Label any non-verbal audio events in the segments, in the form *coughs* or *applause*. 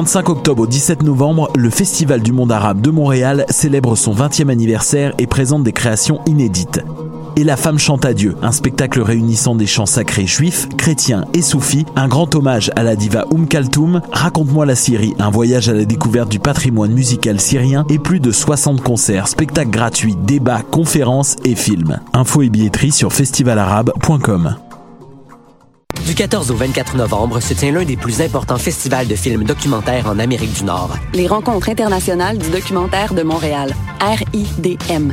Du 25 octobre au 17 novembre, le Festival du monde arabe de Montréal célèbre son 20e anniversaire et présente des créations inédites. Et la femme chante à Dieu, un spectacle réunissant des chants sacrés juifs, chrétiens et soufis, un grand hommage à la diva Oum Kaltoum, Raconte-moi la Syrie, un voyage à la découverte du patrimoine musical syrien et plus de 60 concerts, spectacles gratuits, débats, conférences et films. Info et billetterie sur festivalarabe.com. Du 14 au 24 novembre se tient l'un des plus importants festivals de films documentaires en Amérique du Nord. Les rencontres internationales du documentaire de Montréal, RIDM.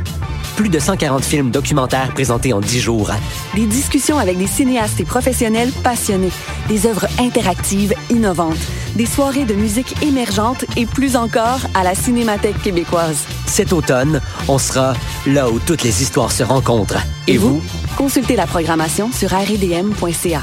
Plus de 140 films documentaires présentés en 10 jours. Des discussions avec des cinéastes et professionnels passionnés. Des œuvres interactives innovantes. Des soirées de musique émergente et plus encore à la Cinémathèque québécoise. Cet automne, on sera là où toutes les histoires se rencontrent. Et, vous? Consultez la programmation sur rdm.ca.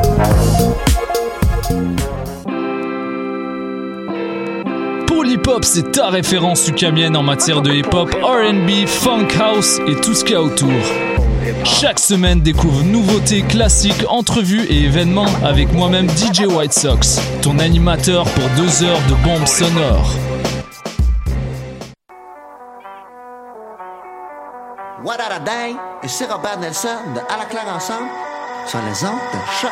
Polypop, c'est ta référence ukamienne en matière de hip-hop, RB, funk house et tout ce qu'il y a autour. Chaque semaine, découvre nouveautés, classiques, entrevues et événements avec moi-même DJ White Sox, ton animateur pour deux heures de bombes sonores. What a day? Ici Robert Nelson de À la claire ensemble sur les ondes de choc.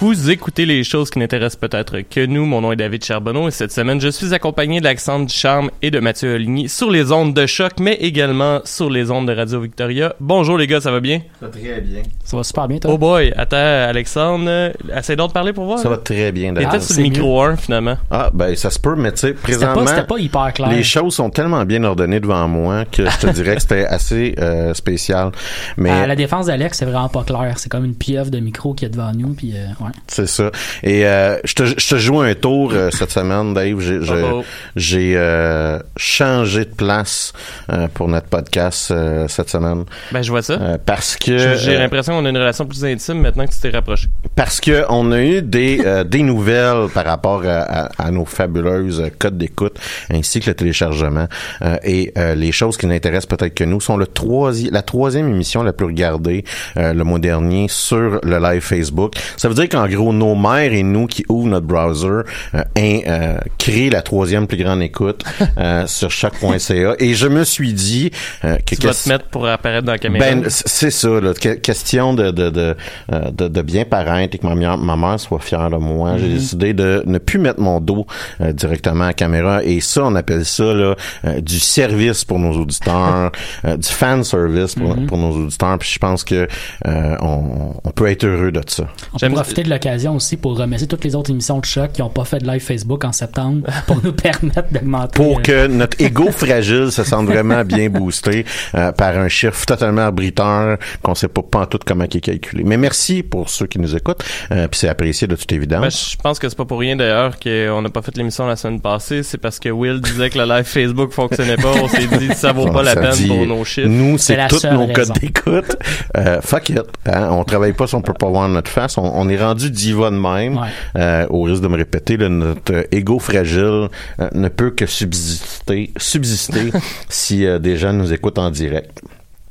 Vous écoutez les choses qui n'intéressent peut-être que nous. Mon nom est David Charbonneau et cette semaine, je suis accompagné d'Alexandre Ducharme et de Mathieu Oligny sur les ondes de choc, mais également sur les ondes de Radio Victoria. Bonjour les gars, ça va bien? Ça va très bien. Ça va super bien, toi? Oh boy, attends, Alexandre, essaie donc de parler pour voir. Ça va très bien, T'étais David. sur le micro 1 finalement? Ah, ben ça se peut, mais tu sais, C'était présentement, pas, c'était pas hyper clair. les choses sont tellement bien ordonnées devant moi que je te *laughs* dirais que c'était assez euh, spécial. Mais À la défense d'Alex, c'est vraiment pas clair. C'est comme une pieuvre de micro qui est devant nous, puis euh, ouais. C'est ça. Et euh, je, te, je te joue un tour euh, cette semaine, Dave. J'ai je- Oh oh. j'ai, euh, changé de place euh, pour notre podcast euh, cette semaine Ben je vois ça. Euh, parce que J'ai j'ai euh, l'impression qu'on a une relation plus intime maintenant que tu t'es rapproché. parce que on a eu des euh, des nouvelles par rapport à, à- à nos fabuleuses codes d'écoute ainsi que le téléchargement Euh, et euh, les choses qui nous intéressent peut-être que nous sont le troisième la troisième émission la plus regardée euh, le mois dernier sur le live Facebook. Ça veut dire qu'en gros nos mères et nous qui ouvrent notre browser euh, un- euh, créent la troisième plus grande écoute *laughs* euh, sur chaque.ca et je me suis dit euh, que Tu vas te mettre pour apparaître dans la caméra. ben, c'est ça, là. Que- question de, de, de, euh, de, de bien paraître et que ma, mère- ma mère soit fière de moi. J'ai décidé de ne plus mettre mon dos euh, directement à la caméra. Et ça, on appelle ça là, euh, du service pour nos auditeurs, *laughs* euh, du fan service pour, pour nos auditeurs. Puis je pense que euh, on, on peut être heureux de ça. On peut J'aime- profiter de l'occasion aussi pour remercier toutes les autres émissions de choc qui n'ont pas fait de live Facebook en septembre *laughs* pour nous permettre d'augmenter. pour euh, que notre ego fragile se sente vraiment bien boosté euh, par un chiffre totalement arbitraire qu'on sait pas pas en tout comment il est calculé. Mais merci pour ceux qui nous écoutent, euh, puis c'est apprécié de toute évidence. Ben, je pense que c'est pas pour rien d'ailleurs qu'on n'a pas fait l'émission la semaine passée. C'est parce que Will disait que le live Facebook fonctionnait pas. On s'est dit ça vaut pas la peine dit, pour nos chiffres. Nous, C'est tous nos raison. codes d'écoute. Euh, fuck it. Hein? On travaille pas si on peut pas voir notre face. On, on est rendu diva de même. Ouais. Euh, au risque de me répéter, là, notre ego fragile euh, ne peut que subsister, subsister *laughs* si euh, des gens nous écoutent en direct.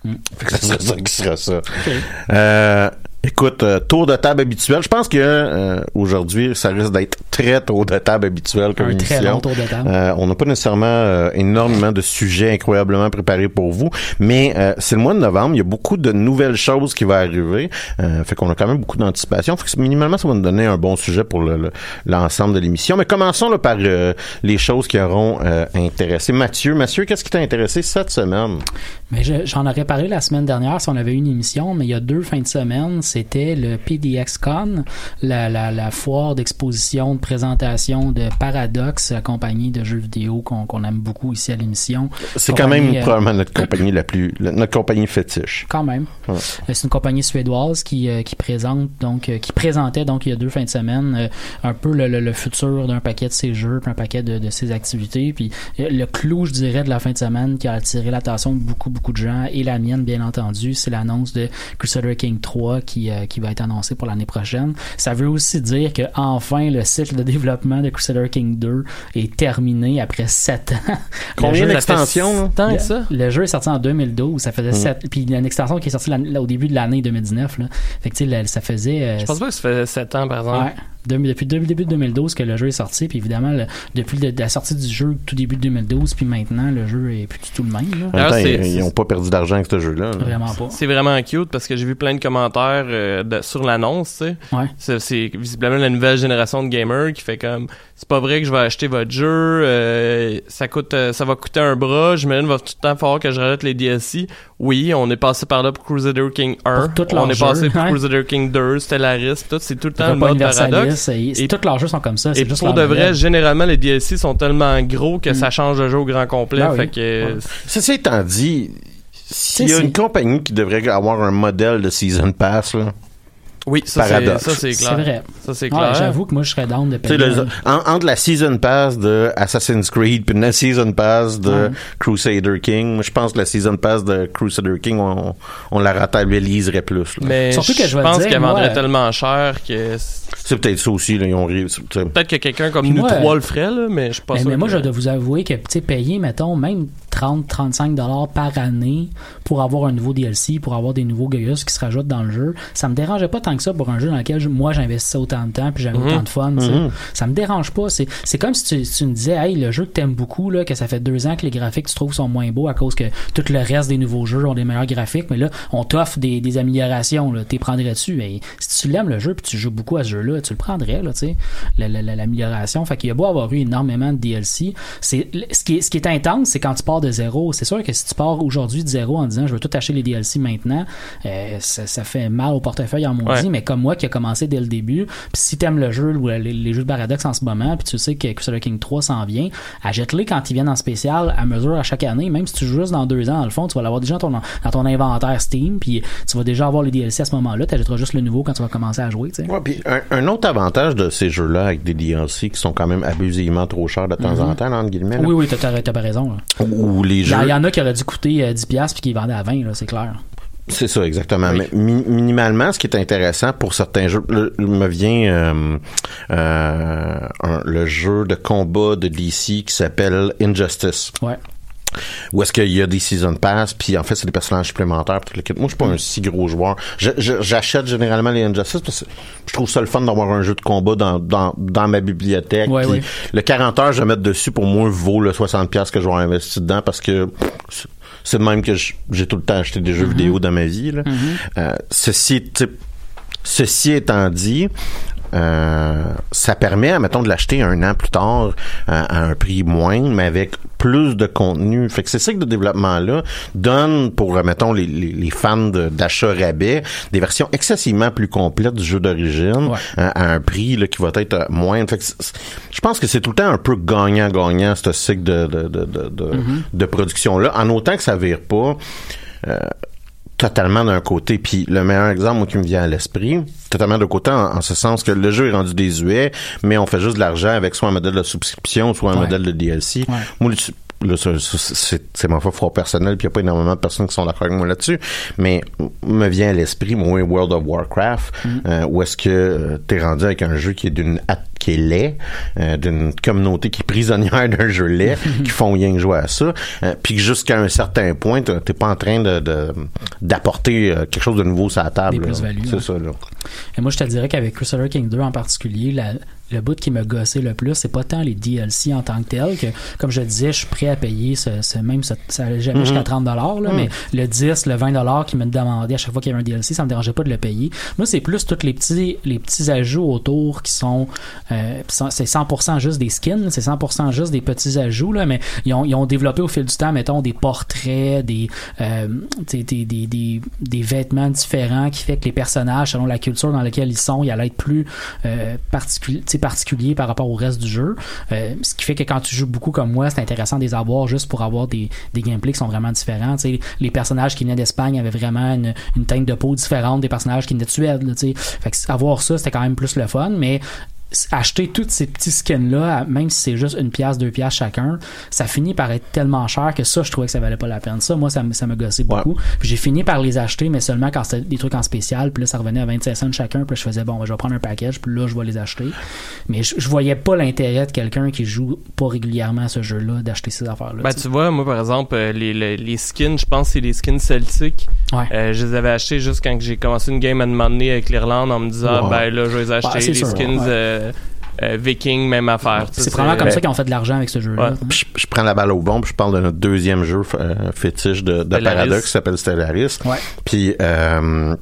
Mm. Fait que ça sera ça qui ça. Euh, Écoute, euh, tour de table habituel. Je pense que euh, aujourd'hui, ça risque d'être très tour de table habituel comme Un très long tour de table. Euh, on n'a pas nécessairement euh, énormément de sujets incroyablement préparés pour vous, mais euh, c'est le mois de novembre. Il y a beaucoup de nouvelles choses qui vont arriver. Euh, fait qu'on a quand même beaucoup d'anticipation. Fait que minimalement, ça va nous donner un bon sujet pour le- le- l'ensemble de l'émission. Mais commençons là, par euh, les choses qui auront euh, intéressé Mathieu. Mathieu, qu'est-ce qui t'a intéressé cette semaine? Mais je- j'en aurais parlé la semaine dernière si on avait eu une émission, mais il y a deux fins de semaine, c'était le PDXCon, la, la, la foire d'exposition, de présentation de Paradox, la compagnie de jeux vidéo qu'on aime beaucoup ici à l'émission. C'est quand même euh, probablement notre compagnie la plus, la- notre compagnie fétiche. Quand même. Ouais. Euh, C'est une compagnie suédoise qui, euh, qui présente donc qui présentait donc il y a deux fins de semaine un peu le, le- le futur d'un paquet de ses jeux, puis un paquet de, de ses activités. Puis le clou, je dirais, de la fin de semaine qui a attiré l'attention de beaucoup beaucoup de gens et la mienne bien entendu, c'est l'annonce de Crusader King 3 qui euh, qui va être annoncé pour l'année prochaine. Ça veut aussi dire que enfin le cycle de développement de Crusader King 2 est terminé après 7 ans. *laughs* Le Combien jeu- d'extensions? le, ça? le jeu est sorti en 2012, ça faisait Mhm. 7 puis il y a une extension qui est sortie là, au début de l'année 2019 là. Fait que le- ça faisait euh, Je pense pas que ça fait 7 ans, par exemple. ouais, Depuis le début de 2012 que le jeu est sorti puis évidemment le- depuis le- la sortie du jeu tout début de 2012 puis maintenant le jeu est plus du tout le même là. Temps, ils- n'ont pas perdu d'argent avec ce jeu-là. là. Vraiment pas. C'est vraiment cute parce que j'ai vu plein de commentaires euh, de- sur l'annonce. Ouais. C'est visiblement la nouvelle génération de gamers qui fait comme c'est pas vrai que je vais acheter votre jeu, euh, ça coûte euh, ça va coûter un bras, j'imagine va tout le temps falloir que je rajoute les DLC. Oui, on est passé par là pour Crusader King 1, Pour tous on est passé pour. Crusader King 2, Stellaris, tout c'est tout le temps C'est le mode paradoxe. et, Et- tous leurs jeux sont comme ça, c'est Et juste pour de vrai, généralement les DLC sont tellement gros que Mm. ça change le jeu au grand complet, Ben oui. fait que Ouais. Ceci étant dit, s'il y a une compagnie qui devrait avoir un modèle de Season Pass, là, oui, ça c'est, clair. vrai. Ça c'est Ouais, clair. J'avoue que moi je serais down de payer. le- en- entre la Season Pass de Assassin's Creed puis la Season Pass de Ouais. Crusader King, moi je pense que la Season Pass de Crusader King, on, on la rentabiliserait plus. là. Mais Surtout que je vais pense qu'elle vendrait euh, tellement cher que c'est- peut-être ça aussi, là, ils ont peut-être que quelqu'un comme Puis nous moi, trois le ferait là, mais je pas Mais, moi, que- je dois vous avouer que, tu sais, payer, mettons, même 30-35 dollars par année pour avoir un nouveau DLC, pour avoir des nouveaux Gaius qui se rajoutent dans le jeu, ça me dérangeait pas tant que ça pour un jeu dans lequel je- moi j'investissais autant de temps puis j'avais Mhm. autant de fun. Mhm. Ça me dérange pas. C'est, c'est comme si tu, tu me disais, hey, le jeu que t'aimes beaucoup, là, que ça fait deux ans que les graphiques tu trouves sont moins beaux à cause que tout le reste des nouveaux jeux ont des meilleurs graphiques, mais là, on t'offre des, des améliorations, là, t'es prendrais dessus. Et si tu l'aimes le jeu puis tu joues beaucoup à ce jeu-là, tu le prendrais, là, tu sais, la- la- la- l'amélioration. Fait qu'il y a beau avoir eu énormément de DLC. C'est, ce qui est, ce qui est intense, c'est quand tu pars de zéro. C'est sûr que si tu pars aujourd'hui de zéro en disant, je veux tout acheter les DLC maintenant, euh, ça, ça fait mal au portefeuille en maudit, Ouais. mais comme moi qui a commencé dès le début, puis si t'aimes le jeu ou les, les jeux de Paradox en ce moment, puis tu sais que Crusader King 3 s'en vient, achète-les quand ils viennent en spécial à mesure à chaque année, même si tu joues juste dans deux ans, dans le fond, tu vas l'avoir déjà dans ton, dans ton inventaire Steam, puis tu vas déjà avoir les DLC à ce moment-là, t'achèteras juste le nouveau quand tu vas commencer à jouer. Ouais, puis un, un autre avantage de ces jeux-là avec des DLC qui sont quand même abusivement trop chers de temps en temps, entre guillemets, là, Oui, oui, t'as, pas raison. là. Ou les Il y, jeux... a- il y en a qui auraient dû coûter euh, 10$ piastres puis qui vendaient à 20$, là, c'est clair. C'est ça, exactement. Mais mi- minimalement, ce qui est intéressant pour certains jeux, le, le- me vient euh, euh, un- le jeu de combat de DC qui s'appelle Injustice. Ouais. Où est-ce qu'il y a des season pass, puis en fait c'est des personnages supplémentaires. puis tout le kit. Moi, je suis pas un si gros joueur. J'achète généralement les Injustice parce que je trouve ça le fun d'avoir un jeu de combat dans, dans, dans ma bibliothèque. Ouais, puis ouais. Le 40 heures, je vais mettre dessus pour moi vaut le 60 pièces que je vais investir dedans parce que c'est- de même que j'ai tout le temps acheté des jeux Mm-hmm. vidéo dans ma vie. Là. Euh, ceci, ceci étant dit, euh, ça permet, mettons, de l'acheter un an plus tard euh, à un prix moindre, mais avec plus de contenu. Fait que ça que le développement-là donne pour, mettons, les, les, les fans de- d'achat rabais, des versions excessivement plus complètes du jeu d'origine Ouais. euh, à un prix là, qui va être euh, moindre. Fait que je pense que c'est tout le temps un peu gagnant-gagnant, ce cycle de, de, de, de, de, de production-là, en autant que ça vire pas euh, totalement d'un côté. Puis le meilleur exemple qui me vient à l'esprit, totalement d'un côté en, en ce sens que le jeu est rendu désuet, mais on fait juste de l'argent avec soit un modèle de subscription, soit un Ouais. modèle de DLC. Ouais. Moi, c'est c'est ma foi froid personnel, puis il n'y a pas énormément de personnes qui sont d'accord avec moi là-dessus, mais me vient à l'esprit, moi, World of Warcraft, Mm. euh, où est-ce que euh, t'es rendu avec un jeu qui est d'une qui est laid, euh, d'une communauté qui est prisonnière d'un jeu laid, qui font rien que jouer à ça, euh, puis que jusqu'à un certain point, t'es pas en train de de- d'apporter quelque chose de nouveau sur la table. Des là. plus-values, C'est ouais. ça, là. Et moi, je te dirais qu'avec Crusader King 2 en particulier, la- le bout qui m'a gossé le plus, c'est pas tant les DLC en tant que tel, que, comme je disais, je suis prêt à payer ce, ce même, ce- ça allait jamais jusqu'à 30 dollars, là, mais le 10, le 20 dollars qui me demandait à chaque fois qu'il y avait un DLC, ça me dérangeait pas de le payer. Moi, c'est plus tous les petits, les petits ajouts autour qui sont, euh, c'est 100% juste des skins, c'est 100% juste des petits ajouts, là, mais ils ont, ils ont développé au fil du temps, mettons, des portraits, des, euh, des, des, des, des vêtements différents qui fait que les personnages, selon la culture dans laquelle ils sont, ils allaient être plus euh, particuliers, particuliers par rapport au reste du jeu. Euh, ce qui fait que quand tu joues beaucoup comme moi, c'est intéressant de les avoir juste pour avoir des, des gameplays qui sont vraiment différents. Les personnages qui venaient d'Espagne avaient vraiment une, teinte de peau différente des personnages qui venaient de Suède. avoir ça, c'était quand même plus le fun, mais acheter tous ces petits skins là même si c'est juste une pièce deux pièces chacun ça finit par être tellement cher que ça je trouvais que ça valait pas la peine ça moi ça me ça me gossait beaucoup Puis j'ai fini par les acheter mais seulement quand c'était des trucs en spécial puis là ça revenait à 25 cents chacun puis là, je faisais bon ben, je vais prendre un package puis là je vais les acheter mais je, je voyais pas l'intérêt de quelqu'un qui joue pas régulièrement à ce jeu là d'acheter ces affaires là Ben, tu vois, moi, par exemple, euh, les, les, les skins, je pense que c'est les skins celtiques. Ouais. Euh, je les avais achetés juste quand j'ai commencé une game à demander avec l'Irlande en me disant, Ouais. ben là, je vais les acheter. c'est les sûr, skins ouais. euh, euh, vikings, même affaire. c'est probablement comme euh, ça qu'ils ont fait de l'argent avec ce jeu là Ouais. Puis je, je prends la balle au bon, puis je parle de notre deuxième jeu euh, fétiche de, de. Paradox qui s'appelle Stellaris. Ouais. Puis euh,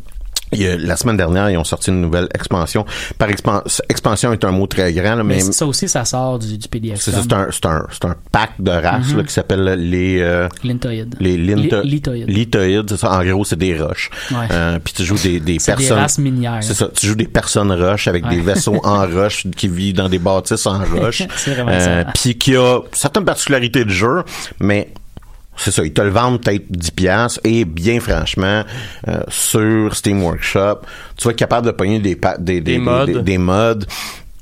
il y a- la semaine dernière, ils ont sorti une nouvelle expansion. Par expan- expansion est un mot très grand, là, mais mais, ça aussi ça sort du, du PDF c'est un, c'est un, c'est un pack de races Mhm. là, qui s'appelle les euh, Lintoïde les linto- Li- lithoïdes. lithoïdes, c'est ça. En gros, c'est des roches. Ouais. Euh, puis tu joues des, des c'est des personnes. races minières C'est ça. Tu joues des personnes roches avec des vaisseaux en *laughs* roche qui vivent dans des bâtisses en *laughs* roche. C'est vraiment Euh, ça. Puis qui a certaines particularités de jeu, mais c'est ça, ils te le vendent peut-être 10 piastres et bien franchement, euh, sur Steam Workshop, tu vas être capable de pogner des, des, des, Des mods. des, des mods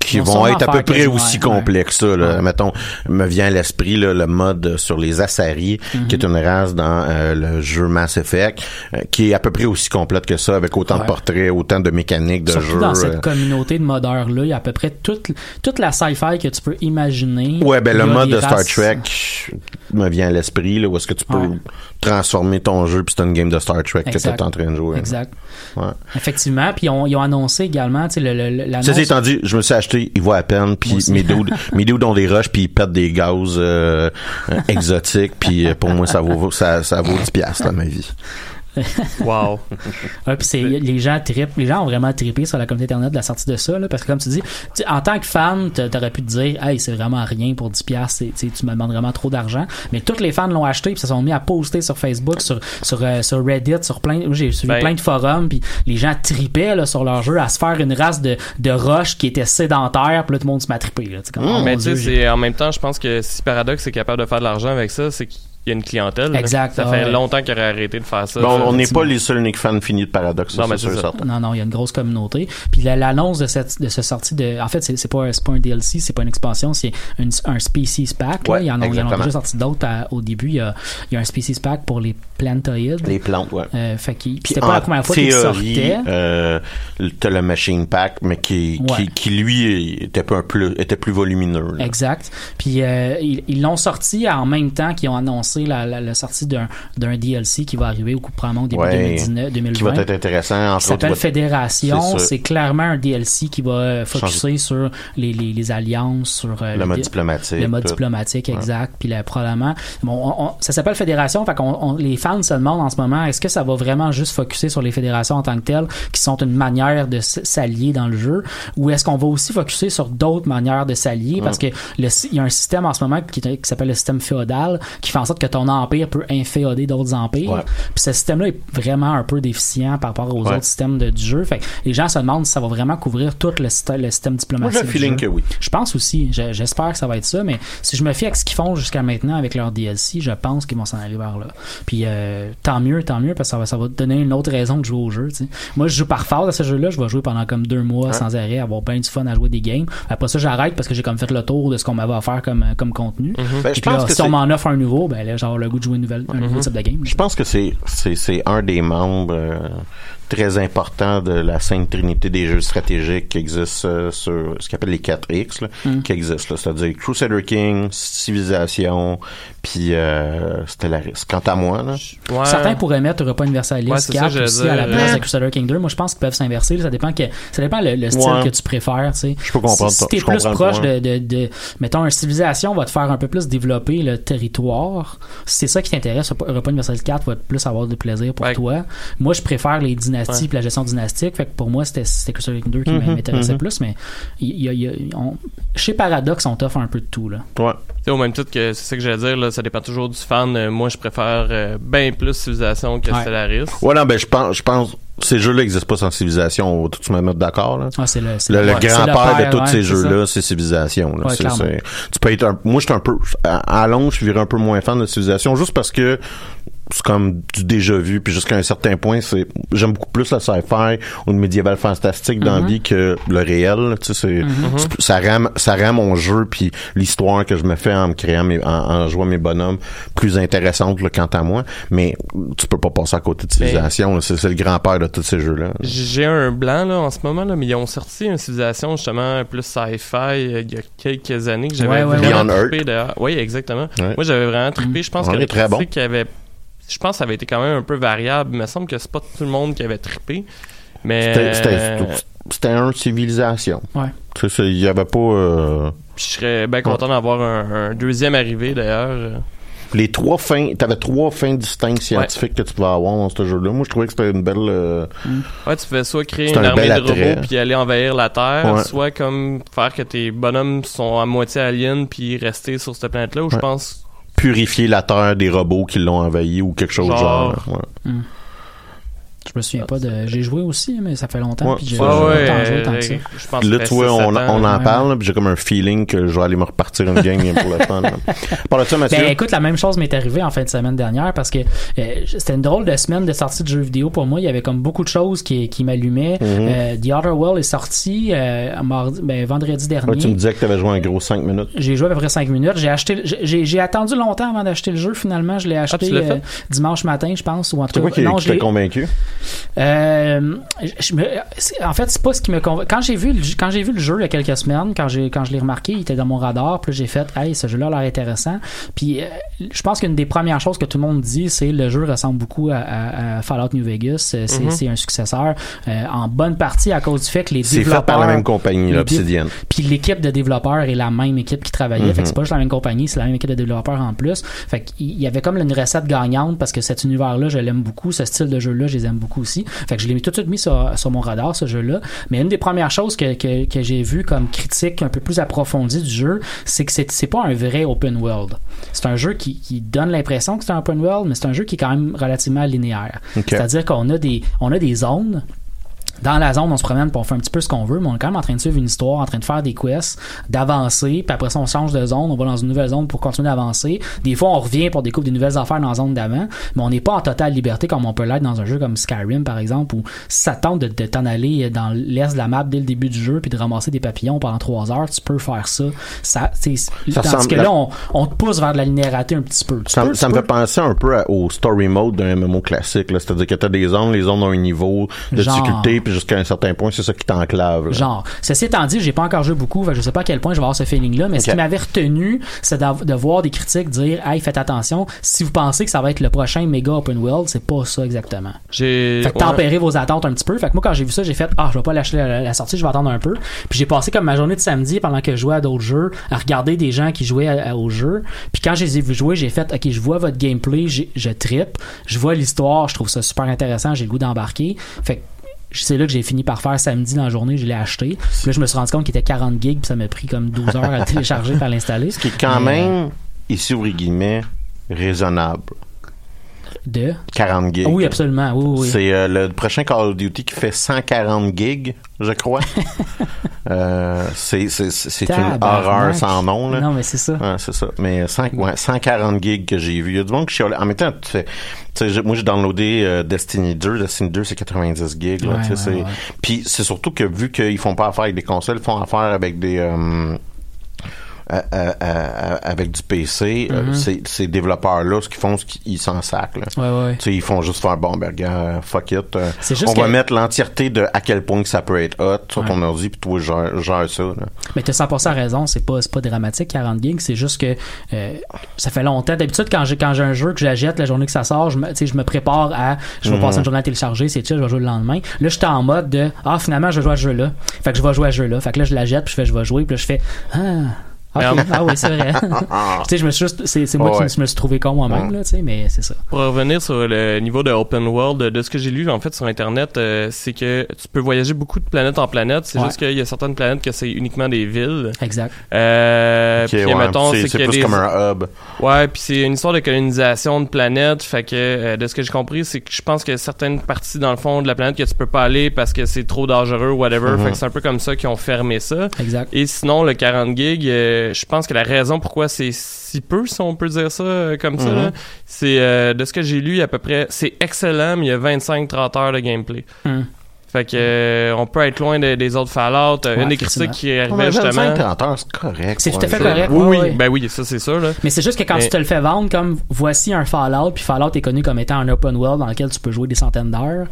qui vont être à peu près aussi ouais, complexes que ça. Là. Ouais. Mettons, me vient à l'esprit là, le mode sur les Asari, Mhm. qui est une race dans euh, le jeu Mass Effect, euh, qui est à peu près aussi complète que ça, avec autant de portraits, autant de mécaniques de Surtout jeu. dans euh. cette communauté de modeurs-là, il y a à peu près toute, toute la sci-fi que tu peux imaginer. Ouais, ben le mode de Star races- Trek me vient à l'esprit, là, où est-ce que tu peux transformer ton jeu, puis c'est une game de Star Trek que tu es en train de jouer. Exact. Ouais. Effectivement. Puis on- ils ont annoncé également, tu sais, l'annonce- étant dit, je me suis acheté, il vaut à peine, puis mes dudes, mes dudes ont des rushs, puis ils pètent des gaz euh, euh, exotiques, puis euh, pour moi, ça vaut ça, ça vaut 10 piastres, là, ma vie. *laughs* Wow. Ouais, puis c'est les gens trippent, les gens ont vraiment trippé sur la communauté internet de la sortie de ça là, parce que comme tu dis, tu- en tant que fan, t'a- t'aurais pu te dire "Hey, c'est vraiment rien pour 10 pièces, tu me demandes vraiment trop d'argent." Mais tous les fans l'ont acheté puis se sont mis à poster sur Facebook, sur sur euh, sur Reddit, sur plein j'ai suivi Ben- plein de forums puis les gens trippaient là, sur leur jeu à se faire une race de de roches qui était sédentaire, puis là tout le monde se met à tripper là, comme, oh, mais tu sais, en même temps, je pense que si Paradox est capable de faire de l'argent avec ça, c'est qu'il y a une clientèle. là. Exact, Ça ah fait ouais. longtemps qu'il aurait arrêté de faire ça. Bon, on n'est pas les seuls uniques fans finis de Paradox, Non, mais c'est. Non, non, il y a une grosse communauté. Puis la- l'annonce de cette de ce sortie de, en fait, c'est pas pas un DLC, c'est pas une expansion, c'est un species pack. là. Ouais, il y en a, il y en déjà sorti d'autres à- au début. Il y, a, il y a un species pack pour les plantoïdes. Les plantes, ouais. Euh, fait c'était pas la première fois qu'il sortait. euh, t'as le machine pack, mais qui, Ouais. qui, qui lui était un peu était plus volumineux. là. Exact. Puis euh, ils ils l'ont sorti en même temps qu'ils ont annoncé la, la, la sortie d'un DLC qui va arriver au coup probablement au début Ouais, 2019 2020. qui va être intéressant. qui s'appelle Fédération. C'est clairement un DLC qui va euh, focuser sur les, les, les alliances, sur euh, le mode di- diplomatique. le mode tout. diplomatique, exact. Puis là, probablement, bon, on- on- ça s'appelle fédération. Fait qu'on, on- les fans se demandent en ce moment, est-ce que ça va vraiment juste focuser sur les fédérations en tant que telles, qui sont une manière de s'allier dans le jeu, ou est-ce qu'on va aussi focuser sur d'autres manières de s'allier, parce que le, il y a un système en ce moment qui, qui s'appelle le système féodal, qui fait en sorte que ton empire peut inféoder d'autres empires. Ouais. Puis ce système-là est vraiment un peu déficient par rapport aux Ouais. autres systèmes de, du jeu. Fait que les gens se demandent si ça va vraiment couvrir tout le, système- le système Moi, diplomatique. j'ai du feeling jeu. que oui. Je pense aussi. Je- J'espère que ça va être ça, mais si je me fie à ce qu'ils font jusqu'à maintenant avec leur DLC, je pense qu'ils vont s'en aller vers là. Puis euh, tant mieux, tant mieux, parce que ça va, ça va te donner une autre raison de jouer au jeu. Moi, je joue par phase à ce jeu-là. Je vais jouer pendant comme deux mois sans arrêt, avoir bien du fun à jouer des games. Après ça, j'arrête parce que j'ai comme fait le tour de ce qu'on m'avait offert comme, comme contenu. Ben, je pense là, que si on m'en offre un nouveau, ben là, j'ai avoir le goût de jouer une nouvelle, un nouveau type de game. Je pense que c'est un des membres euh, très important de la sainte trinité des jeux stratégiques qui existent euh, sur ce qu'on appelle les 4X, là, Mm. qui existent. C'est-à-dire Crusader King, Civilisation, puis euh, Stellaris. Quant à moi, là, Ouais. Certains pourraient mettre Europa Universalis Ouais, c'est ça, 4 j'allais aussi dire. à la place Ouais. de Crusader King 2. Moi, je pense qu'ils peuvent s'inverser. Ça dépend que, ça dépend le, le style Ouais. que tu préfères, tu sais. je peux comprendre. Si, si t'es plus proche de, de, de, mettons, une civilisation va te faire un peu plus développer le territoire. Si c'est ça qui t'intéresse, Europa Universalis 4 va plus avoir de plaisir pour Ouais. toi. Moi, je préfère les dynasties Ouais. puis la gestion dynastique. Fait que pour moi, c'était, c'était Crusader King 2 qui Mhm, m'intéressait mhm. plus, mais il y a, il y a- on- chez Paradox, on t'offre un peu de tout, là. Ouais. Tu sais, au même titre que c'est ça que j'allais dire, là, ça dépend toujours du fan. Euh, moi, je préfère euh, bien plus Civilisation que Ouais. Stellaris. Ouais, non, ben, je pense, je pense, ces jeux-là n'existent pas sans civilisation. On va tous me mettre d'accord, là. Ah, c'est le, c'est Le, le c'est grand-père père, de tous ouais, ces c'est ça. jeux-là, c'est Civilisation. Là. Ouais, C'est- clairement. c'est- tu peux être un, moi, je suis un peu, à, à long, je suis viré un peu moins fan de Civilisation, juste parce que c'est comme du déjà vu, puis jusqu'à un certain point, c'est, j'aime beaucoup plus le sci-fi ou le médiéval fantastique dans la Mhm. vie que le réel. là. Tu sais, c'est, Mhm. ça rend, ça rend mon jeu puis l'histoire que je me fais en me créant mes, en, en jouant mes bonhommes plus intéressante là, quant à moi. Mais tu peux pas passer à côté de Civilisation. là. C'est, c'est le grand-père de tous ces jeux-là. J'ai un blanc là en ce moment là, mais ils ont sorti une civilisation justement plus sci-fi euh, il y a quelques années que j'avais Ouais, ouais, vraiment trippé d'ailleurs. Oui, exactement. Ouais. Moi j'avais vraiment trippé. Je pense que il les est je pense que ça avait été quand même un peu variable. Il me semble que c'est pas tout le monde qui avait trippé. Mais C'était, euh, un civilisation. Ouais. Il y avait pas euh, je serais bien content d'avoir un, un deuxième arrivé d'ailleurs. les trois fins. T'avais trois fins distinctes scientifiques que tu pouvais avoir dans ce jeu-là. Moi, je trouvais que c'était une belle. euh, Ouais, tu fais soit créer une un armée de attrait. robots puis aller envahir la Terre, Ouais. soit comme faire que tes bonhommes sont à moitié aliens puis rester sur cette planète-là où je pense purifier la terre des robots qui l'ont envahi ou quelque chose Genre. genre. ouais. Je me souviens pas de. J'ai joué aussi, mais ça fait longtemps. Ouais. Puis j'ai ouais, pas joué tant que ça. je pense là, vois, on, on en ouais. parle, puis j'ai comme un feeling que je vais aller me repartir une game pour le fun. *laughs* Par là, ça, Mathieu? Ben écoute, la même chose m'est arrivée en fin de semaine dernière parce que euh, c'était une drôle de semaine de sortie de jeux vidéo pour moi. Il y avait comme beaucoup de choses qui, qui m'allumaient. Mhm. Euh, The Outer World est sorti euh, mardi, ben, vendredi dernier. Ouais, tu me disais que tu avais joué un gros 5 minutes. J'ai joué à peu près 5 minutes. J'ai acheté, j'ai, j'ai attendu longtemps avant d'acheter le jeu. Finalement, je l'ai acheté euh, fait? dimanche matin, je pense, ou en tout quoi cas. qui, non, qui convaincu? Euh, je me, en fait, c'est pas ce qui me convainc. Quand j'ai vu, le, quand j'ai vu le jeu il y a quelques semaines, quand j'ai, quand je l'ai remarqué, il était dans mon radar. Puis j'ai fait, hey, ce jeu-là a l'air intéressant. Puis euh, je pense qu'une des premières choses que tout le monde dit, c'est le jeu ressemble beaucoup à, à- à Fallout New Vegas. Euh, C'est, Mhm. c'est un successeur euh, en bonne partie à cause du fait que les C'est fait développeurs par la même compagnie, les là, dé- Obsidian. puis l'équipe de développeurs est la même équipe qui travaillait. Mhm. Fait que c'est pas juste la même compagnie, c'est la même équipe de développeurs en plus. Fait qu'il y avait comme une recette gagnante parce que cet univers-là, je l'aime beaucoup. Ce style de jeu-là, je les aime beaucoup aussi. Fait que je l'ai tout de suite mis sur, sur mon radar, ce jeu-là. Mais une des premières choses que, que, que j'ai vu comme critique un peu plus approfondie du jeu, c'est que c'est, pas un vrai open world. C'est un jeu qui, qui donne l'impression que c'est un open world, mais c'est un jeu qui est quand même relativement linéaire. C'est-à-dire qu'on a des, on a des zones dans la zone, on se promène pour on fait un petit peu ce qu'on veut, mais on est quand même en train de suivre une histoire, en train de faire des quests, d'avancer, puis après ça, on change de zone, on va dans une nouvelle zone pour continuer d'avancer. Des fois, on revient pour découvrir des nouvelles affaires dans la zone d'avant, mais on n'est pas en totale liberté comme on peut l'être dans un jeu comme Skyrim, par exemple, où ça tente de, de t'en aller dans l'est de la map dès le début du jeu, puis de ramasser des papillons pendant trois heures, tu peux faire ça. ça tandis que là, on, on te pousse vers de la linéarité un petit peu. Tu Ça, peux- ça tu me peux- fait penser un peu au story mode d'un MMO classique. C'est-à-dire que t'as des zones, les zones ont un niveau de Genre. difficulté, puis jusqu'à un certain point, c'est ça qui t'enclave. Genre, ceci étant dit, j'ai pas encore joué beaucoup, je sais pas à quel point je vais avoir ce feeling-là, mais ce qui m'avait retenu, c'est de voir des critiques dire, hey, faites attention, si vous pensez que ça va être le prochain méga open world, c'est pas ça exactement. j'ai Fait que ouais. tempérer vos attentes un petit peu. Fait que moi, quand j'ai vu ça, j'ai fait, ah, je vais pas lâcher la, la sortie, je vais attendre un peu. Puis j'ai passé comme ma journée de samedi pendant que je jouais à d'autres jeux, à regarder des gens qui jouaient à- à- au jeu. Puis quand je les ai vus jouer, j'ai fait, ok, je vois votre gameplay, je trippe, je vois l'histoire, je trouve ça super intéressant, j'ai le goût d'embarquer. Fait que c'est là que j'ai fini par faire samedi dans la journée, je l'ai acheté. Puis là, je me suis rendu compte qu'il était 40 gigs, puis ça m'a pris comme 12 heures à *laughs* télécharger par l'installer. Ce qui est quand Mais, euh, même, ici, ouvre guillemets, raisonnable. De. 40 gigs. Oui, absolument. Oui, oui, oui. C'est euh, le prochain Call of Duty qui fait 140 gigs, je crois. *laughs* euh, c'est c'est- c'est une horreur sans nom. Là. Non, mais c'est ça. Ouais, c'est ça. Mais 5, ouais, 140 gigs que j'ai vu. Il y a du monde qui chiale. En même temps, tu sais, tu sais, j'ai- moi, j'ai downloadé euh, Destiny 2. Destiny 2, c'est 90 gigs. Là, Ouais, tu sais. Puis c'est surtout que vu qu'ils font pas affaire avec des consoles, ils font affaire avec des... avec du PC, euh, Mhm. ces, ces développeurs-là, ce qu'ils font, c'est qu'ils s'en sacent. là. Ouais, ouais. Tu sais, ils font juste faire bon, ben, regarde, fuck it. euh, on va mettre l'entièreté de à quel point que ça peut être hot sur Ouais. ton ordi, puis toi, gère, gère ça. Là. Mais t'as 100% raison, c'est pas, c'est pas dramatique 40 gigs, c'est juste que euh, ça fait longtemps. D'habitude, quand j'ai, quand j'ai un jeu que j'achète la journée que ça sort, je me, tu je me prépare à, je vais Mhm. passer une journée à télécharger, c'est chill, je vais jouer le lendemain. Là, j'étais en mode de, ah, finalement, je vais jouer à ce jeu-là. Fait que je vais jouer à ce jeu-là. Fait que là, je la jette, puis je fais, je vais jouer, puis là, je fais, ah. En- Ah oui, c'est vrai. *laughs* tu sais, je me suis juste, c'est, c'est moi qui me suis trouvé con moi-même, là, tu sais, mais c'est ça. Pour revenir sur le niveau de open world, de ce que j'ai lu en fait sur internet, euh, c'est que tu peux voyager beaucoup de planète en planète. C'est Ouais. juste qu'il y a certaines planètes que c'est uniquement des villes. Exact. Euh, Ok, puis ouais, mettons, c'est plus des- comme un hub. Ouais, puis c'est une histoire de colonisation de planètes. Fait que euh, de ce que j'ai compris, c'est que je pense que certaines parties dans le fond de la planète que tu peux pas aller parce que c'est trop dangereux ou whatever. Mhm. Fait que c'est un peu comme ça qu'ils ont fermé ça. Exact. Et sinon, le 40 gigs, euh, je pense que la raison pourquoi c'est si peu, si on peut dire ça euh, comme ça, Mhm. c'est euh, de ce que j'ai lu, à peu près, c'est excellent, mais il y a 25-30 heures de gameplay. Hum. Fait que euh, on peut être loin de- des autres Fallout. Ouais, une des critiques qui arrivait justement. 25 heures, c'est correct. C'est tout à fait correct. Oui, oui, ouais. ben oui, ça c'est sûr là. Mais c'est juste que quand Mais- tu te le fais vendre comme voici un Fallout, puis Fallout est connu comme étant un open world dans lequel tu peux jouer des centaines d'heures.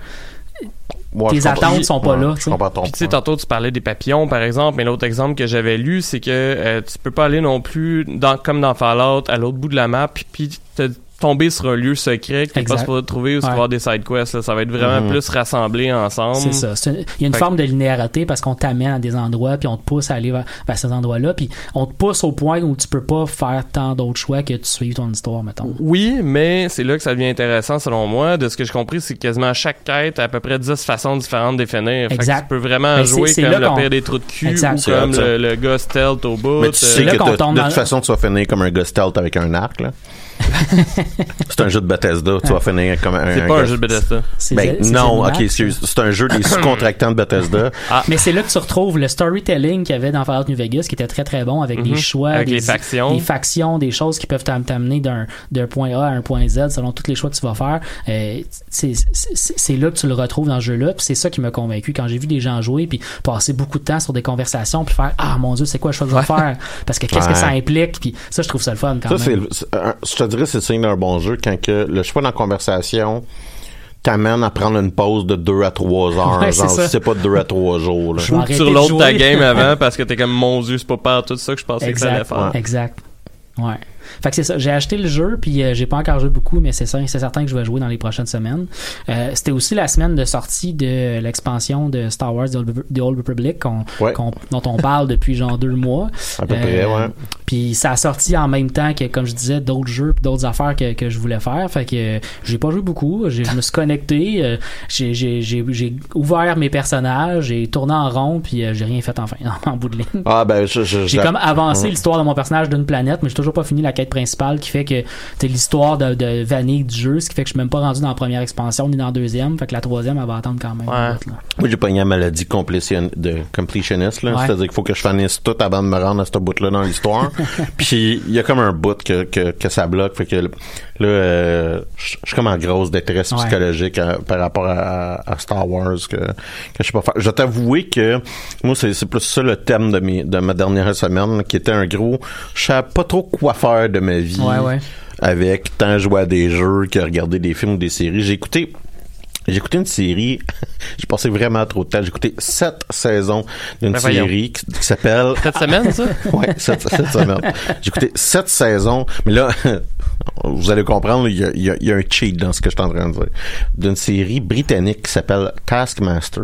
Tes attentes sont pas ouais, là, tu sais. tantôt tu parlais des papillons, par exemple, mais l'autre exemple que j'avais lu, c'est que euh, tu peux pas aller non plus, dans, comme dans Fallout, à l'autre bout de la map, puis, puis te tomber sur un lieu secret que t'es pas supposé trouver ou tu Ouais. avoir des side quests. là. Ça va être vraiment Mhm. plus rassemblés ensemble. C'est ça. Une- Il y a une Fait forme de linéarité parce qu'on t'amène à des endroits puis on te pousse à aller vers, vers ces endroits-là puis on te pousse au point où tu peux pas faire tant d'autres choix que tu suives ton histoire, mettons. Oui, mais c'est là que ça devient intéressant selon moi. De ce que j'ai compris, c'est que quasiment chaque quête a à peu près 10 façons différentes de définir. Fait que Exact. tu peux vraiment Mais c'est- jouer comme le pire des trous de cul Exact. ou comme le, le gars stealth au bout. Mais tu euh, sais là que qu'on de, de toute façon, tu vas finir comme un gars stealth avec un arc. là. C'est un jeu de Bethesda. Tu vas finir comme un. c'est pas un jeu de Bethesda. Ben, non, ok. C'est un jeu des *coughs* sous-contractants de Bethesda. Mais c'est là que tu retrouves le storytelling qu'il y avait dans Fallout New Vegas qui était très très bon avec des Mhm. choix, Avec des, les factions. des factions, des choses qui peuvent t'am- t'amener d'un point A à un point Z selon tous les choix que tu vas faire. Euh, c'est là que tu le retrouves dans ce jeu-là. Puis c'est ça qui m'a convaincu quand j'ai vu des gens jouer puis passer beaucoup de temps sur des conversations puis faire ah mon dieu c'est quoi le choix que je vais faire parce que qu'est-ce que ça implique? Puis ça je trouve ça le fun quand Ça, même. le- je te dirais, c'est le signe d'un bon jeu quand que le choix dans la conversation t'amène à prendre une pause de 2 à 3 *laughs* heures. Ouais, genre, c'est pas de 2 à 3 jours. Là. Je sur de l'autre ta game avant *laughs* parce que t'es comme mon dieu, c'est pas par tout ça que je pensais que ça allait faire. Exact. Ouais. Fait que c'est ça. J'ai acheté le jeu, puis euh, j'ai pas encore joué beaucoup, mais c'est c'est certain que je vais jouer dans les prochaines semaines. Euh, C'était aussi la semaine de sortie de l'expansion de Star Wars The Old, Republic, qu'on- Ouais. qu'on- dont on parle depuis genre deux mois. À peu Euh, près, ouais. Puis ça a sorti en même temps que, comme je disais, d'autres jeux, d'autres affaires que, que je voulais faire. Fait que euh, j'ai pas joué beaucoup. J'ai- Je me suis connecté, euh, j'ai- j'ai j'ai- j'ai ouvert mes personnages, j'ai tourné en rond, puis euh, j'ai rien fait enfin *laughs* en bout de ligne. Ah, ben, je, je, J'ai je- comme avancé l'histoire de mon personnage d'une planète, mais j'ai toujours pas fini la quête principale qui fait que c'est l'histoire de, de vanille du jeu, ce qui fait que je suis même pas rendu dans la première expansion ni dans la deuxième. Fait que la troisième, elle va attendre quand même. Ouais. un bout, là. Moi, j'ai pogné la maladie complétion- de completionist, là. Ouais. C'est-à-dire qu'il faut que je finisse tout avant de me rendre à ce bout-là dans l'histoire. *laughs* Puis, il y a comme un bout que, que, que ça bloque. Fait que là, euh, je suis comme en grosse détresse Ouais. psychologique à- par rapport à, à Star Wars que, que je sais pas faire. Je vais t'avouer que moi, c'est c'est plus ça le thème de, mes, de ma dernière semaine, qui était un gros... Je savais pas trop quoi faire de ma vie Ouais, ouais. avec tant jouer à des jeux que regarder des films ou des séries. J'ai écouté j'ai écouté une série, *laughs* j'ai passé vraiment trop de temps. J'ai écouté sept saisons d'une Ben série qui, qui s'appelle... *laughs* Cette semaine, ça? *laughs* ouais, sept, sept semaines. J'ai écouté sept saisons, mais là, vous allez comprendre, il y a, il y a- il y a un cheat dans ce que je suis en train de dire. D'une série britannique qui s'appelle Taskmaster.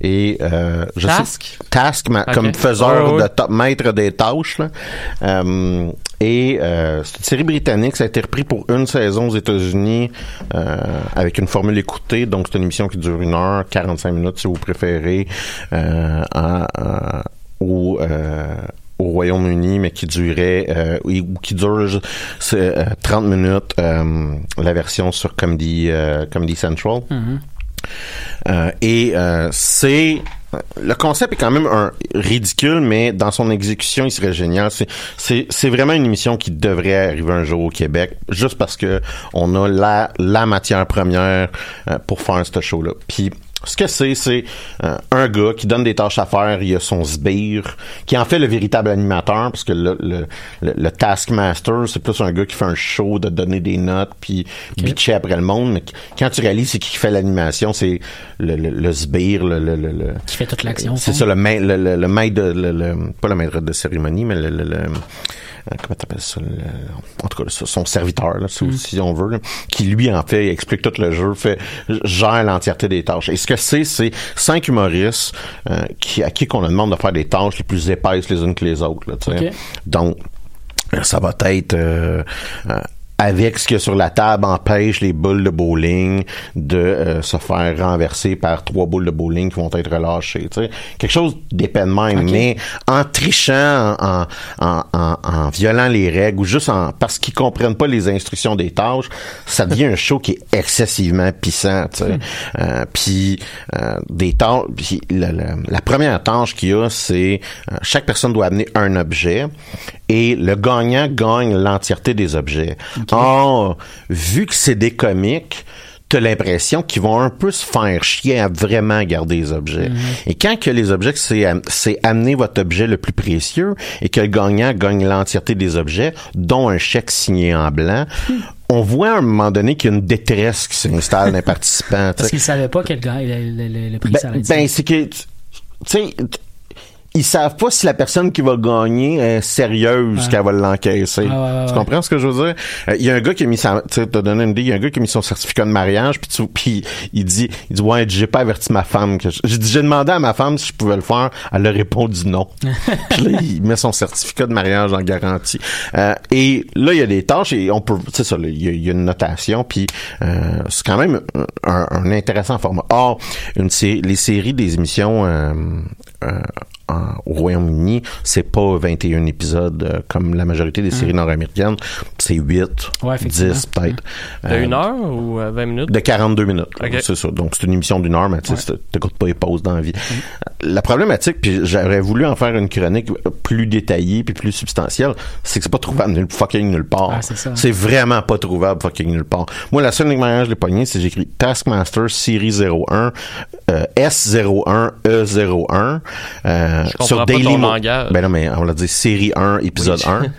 Et euh, je Task? sais... Task, comme faiseur de top maître des tâches. Là. Euh, et euh, c'est une série britannique, ça a été repris pour une saison aux États-Unis euh, avec une formule écoutée. Donc c'est une émission qui dure une heure, 45 minutes si vous préférez, euh, en- en- au, euh, au Royaume-Uni, mais qui durait euh, ou qui dure ju- c'est, euh, 30 minutes euh, la version sur Comedy, euh, Comedy Central. Euh, et euh, c'est le concept est quand même un ridicule, mais dans son exécution, il serait génial. C'est vraiment une émission qui devrait arriver un jour au Québec, juste parce que on a la la matière première euh, pour faire ce show-là. Puis Ce que c'est, c'est euh, un gars qui donne des tâches à faire, il y a son sbire, qui en fait le véritable animateur, parce que le, le, le, le taskmaster, c'est plus un gars qui fait un show de donner des notes, puis bitcher après le monde, mais quand tu réalises c'est qui fait l'animation, c'est le, le, le sbire, le, le, le, le- Qui fait toute l'action. c'est fond. ça, le, ma- le, maître de, le, le- pas le maître de cérémonie, mais le, le, le- comment t'appelles ça, le- en tout cas, son serviteur, là, si, si on veut, là, qui lui, en fait, explique tout le jeu, fait, gère l'entièreté des tâches. Et ce que c'est, c'est cinq humoristes, euh, qui, à qui qu'on demande de faire des tâches les plus épaisses les unes que les autres, là. Donc, euh, ça va être euh, euh, avec ce qu'il y a sur la table empêche les boules de bowling de euh, se faire renverser par trois boules de bowling qui vont être relâchées. tu sais. Quelque chose d'épais de même, mais en trichant, en, en, en, en violant les règles ou juste en parce qu'ils comprennent pas les instructions des tâches, ça devient un show qui est excessivement puissant. tu sais. Euh, puis euh, des tâches, puis la, la- la première tâche qu'il y a, c'est euh, chaque personne doit amener un objet et le gagnant gagne l'entièreté des objets. Or, vu que c'est des comiques, t'as l'impression qu'ils vont un peu se faire chier à vraiment garder les objets. Et quand que les objets, c'est c'est amener votre objet le plus précieux et que le gagnant gagne l'entièreté des objets, dont un chèque signé en blanc, on voit à un moment donné qu'il y a une détresse qui s'installe dans les *laughs* participants. tu Parce qu'ils savaient pas quel gars, le, le, le, prix ça Ben, ben, c'est que, tu sais, ils savent pas si la personne qui va gagner est sérieuse Ouais. qu'elle va l'encaisser. Ouais, tu ouais. comprends ce que je veux dire? Euh, Il y a un gars qui a mis sa, tu t'as donné une idée, il y a un gars qui a mis son certificat de mariage, puis tu- puis il dit, il dit, ouais, j'ai pas averti ma femme que j'ai j'ai demandé à ma femme si je pouvais le faire, elle a répondu non. *laughs* puis là, il met son certificat de mariage en garantie. Euh, et là, il y a des tâches et on peut, c'est ça, là, il y, a- il y a une notation, puis euh, c'est quand même un, un intéressant format. Or, une sé- les séries des émissions euh, en- au Royaume-Uni, c'est pas 21 épisodes euh, comme la majorité des séries nord-américaines, c'est 8, Ouais, effectivement. 10 peut-être. De Euh, une heure ou euh, 20 minutes? de 42 minutes. Ok. C'est ça. Donc, c'est une émission d'une heure, mais tu sais, t'écoutes pas les pauses dans la vie. La problématique, puis j'aurais voulu en faire une chronique plus détaillée puis plus substantielle, c'est que c'est pas trouvable nulle fucking nulle part. Ah, c'est ça. c'est vraiment pas trouvable fucking nulle part. Moi, la seule manière que je l'ai pogné, c'est écrit Taskmaster série 01, euh, S01, E01, euh, Je sur pas Daily ton Mo- langage. Ben non, mais on l'a dit série 1, épisode 1. *laughs*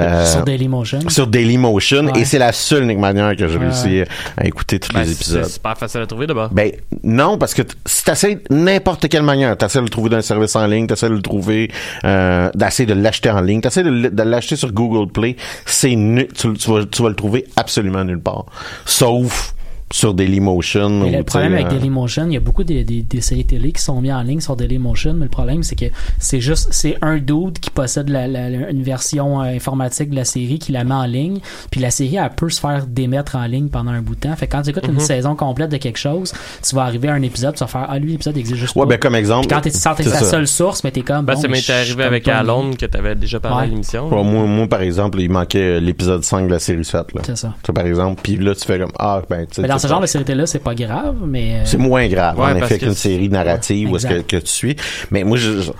Euh, sur Dailymotion. sur Dailymotion Ouais. et c'est la seule unique manière que j'ai Ouais, réussi à écouter tous Ben, les c'est épisodes. super facile à trouver d'abord. Ben non, parce que t- si t'essaies n'importe quelle manière, t'essaies de le trouver dans un service en ligne, t'essaies de le trouver, euh, d'essayer de l'acheter en ligne, t'essaies de, l- de l'acheter sur Google Play, c'est nu- tu, tu vas, tu vas le trouver absolument nulle part, sauf sur Dailymotion. Le problème avec euh, Dailymotion, il y a beaucoup des, des, des séries télé qui sont mises en ligne sur Dailymotion, mais le problème c'est que c'est juste c'est un dude qui possède la, la- la- une version euh, informatique de la série qui la met en ligne, puis la série elle peut se faire démettre en ligne pendant un bout de temps. Fait que quand tu écoutes une saison complète de quelque chose, tu vas arriver à un épisode, tu vas faire ah lui l'épisode existe juste Ouais, pas. ben comme exemple. Puis quand t'es c'est la ça. seule source, mais t'es comme Ben, bon, ça mais m'est arrivé avec Alone que t'avais déjà parlé Ouais. à l'émission. Ouais, moi, moi, par exemple, il manquait l'épisode 5 de la série 7. Là. C'est ça. Tu sais, par exemple. Puis là, tu fais comme, ah, ben, ce genre de série là, c'est pas grave, mais euh, C'est moins grave, Ouais, en effet, qu'une série narrative où est-ce que, tu suis. Mais moi, je, je-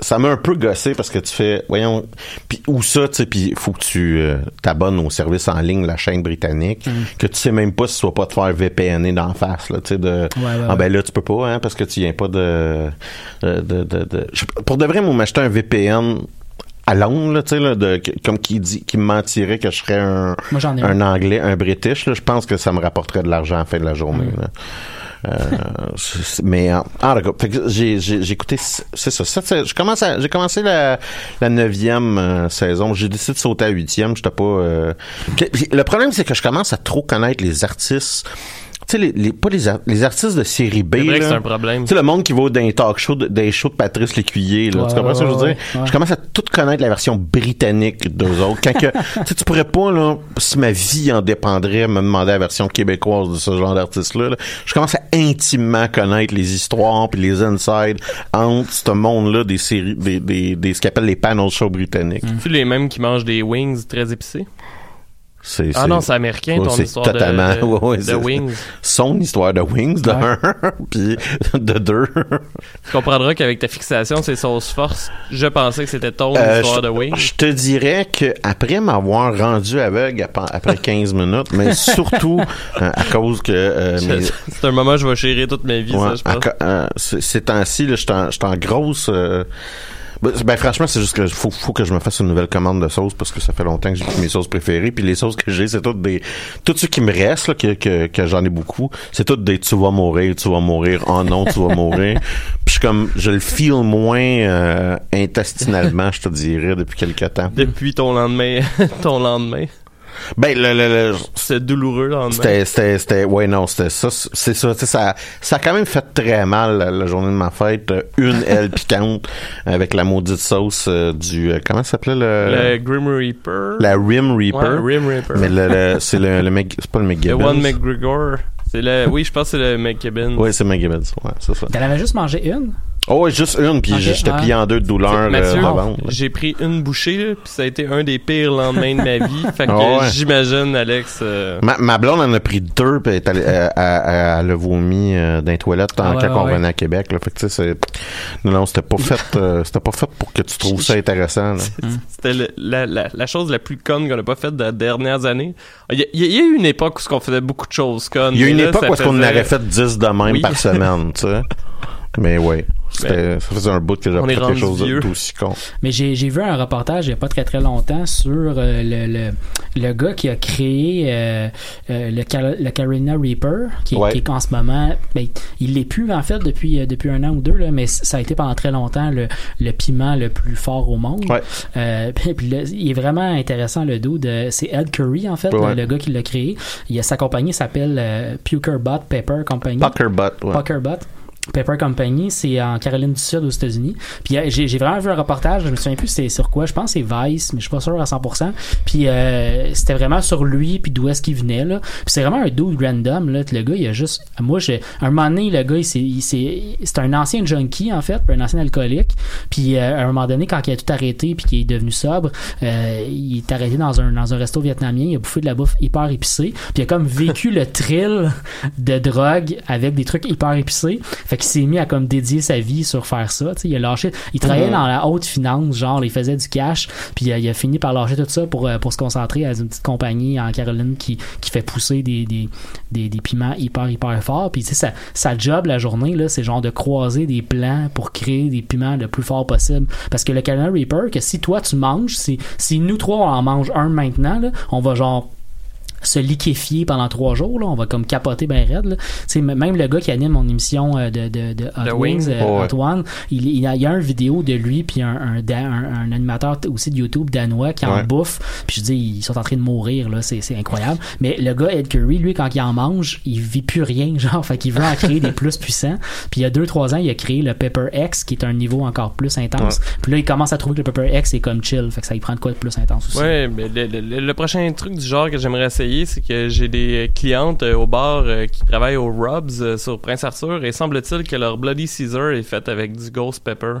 ça- m'a un peu gossé parce que tu fais, voyons, puis où ça, tu sais, puis faut que tu euh, t'abonnes au service en ligne, la chaîne britannique, que tu sais même pas si tu vas pas te faire VPNer d'en face, là, tu sais, de, ouais, ah ouais. ben là, tu peux pas, hein, parce que tu viens pas de, de, de, de, de- je- pour de vrai, moi, m'acheter un VPN à Londres, là, tu sais, là, de, comme qui dit, qui me mentirait que je serais un, Moi, j'en ai un anglais, un british, là, je pense que ça me rapporterait de l'argent à la fin de la journée, là. Euh, mais en- ah j'ai j'ai j'ai écouté c'est ça. ça, je commence à- j'ai commencé la la neuvième euh, saison. J'ai décidé de sauter à la huitième. J'étais pas. euh, Le problème c'est que je commence à trop connaître les artistes. Tu sais les, les pas les, les artistes de série B. C'est vrai que là. c'est un problème. Tu sais le monde qui va dans les talk shows, de- des shows de Patrice Lécuyer. Là, Ouais, tu comprends ce que je veux dire? ouais. Je commence à tout connaître la version britannique d'eux autres. Quand que, *laughs* tu sais, tu pourrais pas là, si ma vie en dépendrait, me demander la version québécoise de ce genre d'artiste-là. là. Je commence à intimement connaître les histoires puis les insides entre ce monde-là des séries, des, des, des ce qu'ils appellent les panel shows britanniques. Tu les mêmes qui mangent des wings très épicés? C'est, Ah non, c'est américain, ton histoire de, totalement- de, ouais, ouais, de c'est- Wings. son histoire de Wings de Ouais. un, *laughs* puis de deux. Tu comprendras qu'avec ta fixation, c'est sauce force. Je pensais que c'était ton Euh, histoire je, de Wings. je te dirais que après m'avoir rendu aveugle ap- après 15 minutes, mais surtout *laughs* euh, à cause que euh, mes- C'est un moment où je vais chérir toute ma vie, Ouais, ça, je à pense. euh, ces temps-ci, je suis en grosse. Euh, ben, ben, franchement, c'est juste que faut, faut que je me fasse une nouvelle commande de sauce parce que ça fait longtemps que j'ai plus mes sauces préférées. Puis les sauces que j'ai, c'est toutes des. Tout ce qui me reste, là, que, que, que j'en ai beaucoup, c'est toutes des tu vas mourir, tu vas mourir, oh non, tu vas mourir. *laughs* Puis je suis comme je le feel moins euh, intestinalement, je te dirais, depuis quelque temps. Depuis ton lendemain, *laughs* ton lendemain. Ben le, le, le- C'est douloureux, le lendemain. C'était, c'était, c'était, ouais, non, c'était ça, c'est ça, tu sais, ça, ça a quand même fait très mal la, la journée de ma fête, euh, une *laughs* aile piquante avec la maudite sauce euh, du, euh, comment ça s'appelait le, Le Grim Reaper. la Rim Reaper. Ouais, Rim Reaper. Mais le, le- c'est le, le Mc- c'est pas le *laughs* Le McGibbons. One McGregor. C'est le, oui, je pense que c'est le McKibben. Ouais, c'est McGibbons, ouais, c'est ça. T'en avais juste mangé une? Oh, ouais, juste une, puis Ok, j'étais ah. plié en deux de douleur euh, Mathieu, de ventre. j'ai pris une bouchée, là, puis ça a été un des pires lendemains de ma vie. *laughs* Fait que Ah ouais. j'imagine, Alex. euh, Ma, ma blonde en a pris deux, puis elle, est allée- elle, elle- elle a vomi euh, dans les toilettes Ah quand ouais, on ouais, revenait à Québec. Là. Fait que, tu sais, c'est... Non, non, c'était pas fait euh, c'était pas fait pour que tu trouves ça intéressant. là. *laughs* C'était la, la, la chose la plus conne qu'on a pas faite les dernières années. Il y, a, il y a eu une époque où on faisait beaucoup de choses connes. Il y a mais une là, époque où est-ce qu'on en faisait- aurait fait 10 de même Oui. par semaine, tu sais. *laughs* Mais oui, c'était, ça faisait un bout que j'avais quelque chose d'aussi con. Mais j'ai j'ai vu un reportage il n'y a pas très très longtemps sur euh, le, le, le gars qui a créé euh, euh, le, Car- le Carolina Reaper, qui, est- Ouais. qui est qu'en ce moment, ben, il l'est plus en fait depuis, euh, depuis un an ou deux, là, mais c- ça a été pendant très longtemps le, le piment le plus fort au monde. Ouais. Euh, *laughs* puis il est vraiment intéressant le dos de c'est Ed Curry en fait, Ouais. le, le gars qui l'a créé. Il a sa compagnie s'appelle euh, Pukerbot Pepper Company. Pucker butt, ouais. Puckerbot. Pepper Company, c'est en Caroline du Sud aux États-Unis. Puis euh, j'ai vraiment vu un reportage, je me souviens plus c'est sur quoi, je pense c'est Vice, mais je suis pas sûr à 100%. Puis euh, c'était vraiment sur lui puis d'où est-ce qu'il venait là. Puis c'est vraiment un dude random là, le gars il a juste moi j'ai un moment donné le gars il s'est- c'est un ancien junkie en fait, un ancien alcoolique. Puis euh, à un moment donné quand il a tout arrêté puis qu'il est devenu sobre, euh, il est arrêté dans un dans un resto vietnamien, il a bouffé de la bouffe hyper épicée, puis il a comme vécu le thrill de drogue avec des trucs hyper épicés. Fait qu'il s'est mis à comme dédier sa vie sur faire ça. tu sais. Il a lâché. Il travaillait dans la haute finance, genre il faisait du cash, puis euh, il a fini par lâcher tout ça pour, euh, pour se concentrer à une petite compagnie en Caroline qui, qui fait pousser des, des, des, des piments hyper hyper forts. Puis tu sais, sa, sa job la journée, là, c'est genre de croiser des plans pour créer des piments le plus fort possible. Parce que le Carolina Reaper, que si toi tu manges, si, si nous trois on en mange un maintenant, là, on va genre se liquéfier pendant trois jours là, on va comme capoter ben raide là. Tu sais, m- même le gars qui anime mon émission euh, de, de, de Hot The Wings, Wings. euh, Ouais. Hot One, il, il, a, il y a un vidéo de lui puis un, un, un- un animateur aussi de YouTube danois qui en Ouais. bouffe. Puis je dis ils sont en train de mourir là. C'est, c'est incroyable. Mais le gars Ed Curry lui quand il en mange il vit plus rien *laughs* genre. Fait qu'il veut en créer des plus puissants. Puis il y a deux trois ans il a créé le Pepper X qui est un niveau encore plus intense. Puis là il commence à trouver que le Pepper X est comme chill. Fait que ça il prend de quoi de plus intense aussi. Ouais, mais le, le- le prochain truc du genre que j'aimerais essayer, c'est que j'ai des clientes euh, au bar euh, qui travaillent au Rubs euh, sur Prince Arthur et semble-t-il que leur Bloody Caesar est fait avec du Ghost Pepper.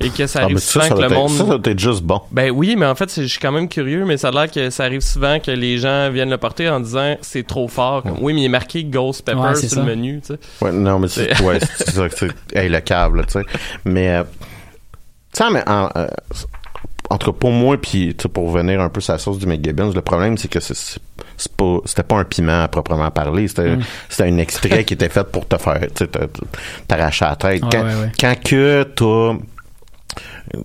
Et que ça Ah, arrive ça, souvent ça que le monde. ça, ça doit être juste bon. Ben oui, mais en fait, je suis quand même curieux, mais ça a l'air que ça arrive souvent que les gens viennent le porter en disant c'est trop fort. Comme, Oui, mais il est marqué Ghost Pepper Ouais, sur ça. le menu, tu sais. Ouais, non, mais c'est, ouais, c'est ça que c'est, hey, le câble, tu sais. Mais, euh, tu sais, mais en, euh, en tout cas, pour moi, puis pour revenir un peu sur la sauce du McGibbons, le problème, c'est que c'est, pas, c'était pas un piment à proprement parler. C'était, c'était un extrait qui était fait pour te faire, t'arracher la tête. Quand, ouais, ouais. quand que t'as,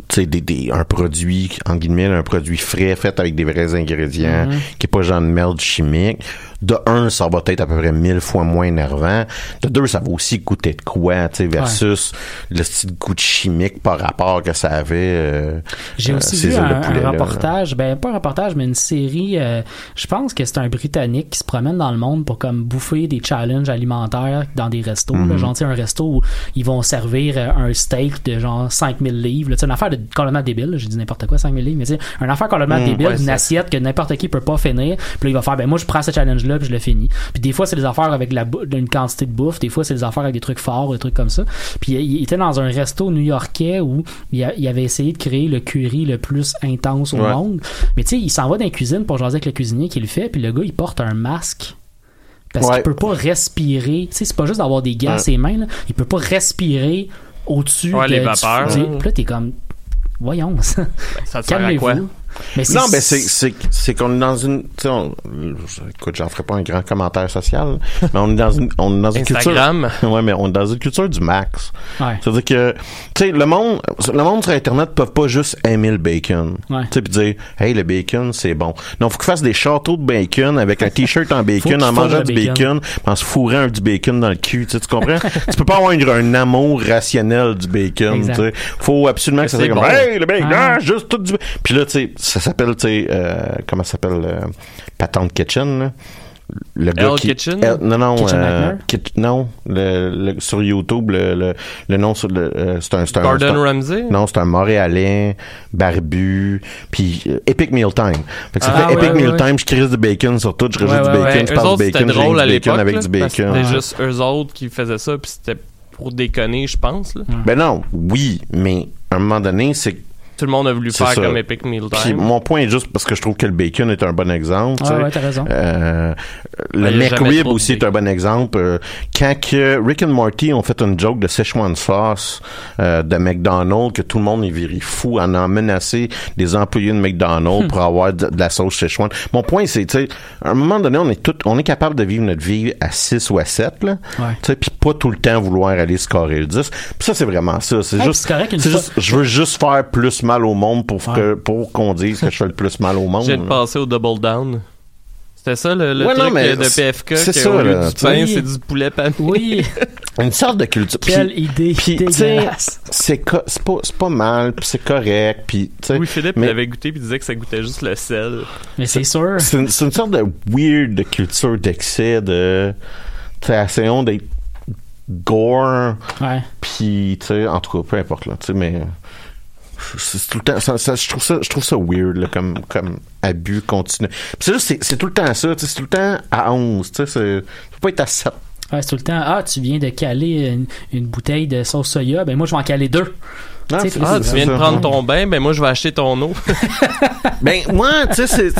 tu des, des, un produit, en guillemets, un produit frais fait avec des vrais ingrédients, qui est pas genre de merde chimique. De un, ça va être à peu près mille fois moins énervant. De deux, ça va aussi coûter de quoi, tu sais, versus le style goût de chimique par rapport que ça avait. euh, J'ai euh, aussi ces vu un, là. reportage, ben pas un reportage, mais une série. euh, je pense que c'est un Britannique qui se promène dans le monde pour comme bouffer des challenges alimentaires dans des restos. Mhm. là. genre, tu sais, un resto où ils vont servir euh, un steak de genre 5000 livres. là. Tu sais, une affaire de complètement débile. J'ai dit n'importe quoi, 5000 livres, mais c'est une affaire complètement Mm, débile, ouais, une assiette que n'importe qui peut pas finir. Puis là, il va faire, ben moi, je prends ce challenge-là, puis je le finis. Puis des fois, c'est des affaires avec la une quantité de bouffe. Des fois, c'est des affaires avec des trucs forts, des trucs comme ça. Puis il, était dans un resto new-yorkais où il, a- il avait essayé de créer le curry le plus intense au Ouais. monde. Mais tu sais, il s'en va dans la cuisine pour jaser avec le cuisinier qui le fait, puis le gars, il porte un masque. Parce Ouais. qu'il peut pas respirer. Tu sais, c'est pas juste d'avoir des gants à ses mains, là. Il peut pas respirer au-dessus Ouais, de, les vapeurs. du- Puis là, t'es comme, voyons, ça. Ça te sert à quoi? Calmez-vous. Mais Non, ben c'est c'est c'est qu'on est dans une on- écoute, j'en ferai pas un grand commentaire social, *laughs* mais on est dans une on est dans une Instagram. culture *laughs* Ouais, mais on est dans une culture du max. Ouais. C'est-à-dire que tu sais le monde le monde sur internet peuvent pas juste aimer le bacon. Ouais. Tu sais puis dire "Hey, le bacon, c'est bon." Non, faut qu'ils fassent des châteaux de bacon avec un t-shirt en bacon *laughs* en mangeant du bacon, bacon. en se fourrant un du bacon dans le cul, tu sais, tu comprends? Tu peux pas avoir une- un amour rationnel du bacon, sais. Faut absolument que ça C'est soit comme bon. "Hey, le bacon, Ah. ah, juste tout du puis là tu sais ça s'appelle tu sais euh, comment ça s'appelle euh, Patente Kitchen là. le gars qui Kitchen? Non non Kitchen euh? Kit- non le, le- sur YouTube le, le, le nom sur le euh, c'est un un Gordon un- Ramsay? non, c'est un Montréalais, barbu, puis euh, Epic Meal Time. Fait que ça Ah, fait ouais, Epic ouais, Meal ouais. Time, je crisse du bacon sur tout, je rajoute Ouais, du bacon, Ouais, je autres, du c'était bacon, drôle à du bacon l'époque. avec là, du bacon. C'était juste eux autres qui faisaient ça, puis c'était pour déconner, je pense. Là. Ben non, oui, mais à un moment donné, c'est Tout le monde a voulu faire ça. comme Epic Meal Puis Time. mon point est juste parce que je trouve que le bacon est un bon exemple. Ah ouais, t'as raison. Euh, le McRib aussi est un bon exemple. Euh, quand que Rick and Morty ont fait une joke de Szechuan sauce euh, de McDonald's, que tout le monde est viré fou en a menacé des employés de McDonald's pour avoir de, de la sauce Szechuan. Mon point c'est, tu sais, à un moment donné, on est tout, on est capable de vivre notre vie à 6 ou à 7, là. Ouais. Tu sais, puis pas tout le temps vouloir aller scorer le 10. Puis ça, c'est vraiment ça. C'est Ouais, juste, c'est correct une c'est fois- juste, je veux juste faire plus mal au monde pour Ouais. que, pour qu'on dise que je fais le plus mal au monde. *laughs* Là. passer au Double Down. C'était ça le, le Ouais, non, truc mais euh, de PFK, c'est ça, au lieu là, du pain, c'est du poulet pané. Oui, *laughs* Une sorte de culture. Puis- quelle idée Puis, tu sais, dégueulasse. c'est co- c'est pas, c'est pas mal, puis c'est correct, puis, tu sais, Oui, Philippe, mais- il avait goûté puis il disait que ça goûtait juste le sel. Mais c'est sûr. c'est une, c'est une sorte de weird de culture d'excès, de, tu sais, essayons d'être gore, Ouais. puis, tu sais, en tout cas, peu importe, là, tu sais, mais, c'est tout le temps, ça, ça- je trouve ça, je trouve ça weird, là, comme, comme abus continu. Puis c'est juste, c'est- c'est tout le temps ça, c'est tout le temps à 11, tu sais, c'est, pas être à 7. Ouais, c'est tout le temps. Ah, tu viens de caler une, une bouteille de sauce soya. Ben moi, je vais en caler deux. Non, Tu Ah, tu viens de prendre ton bain, ben moi je vais acheter ton eau. *laughs* Ben, moi, tu sais, c'est.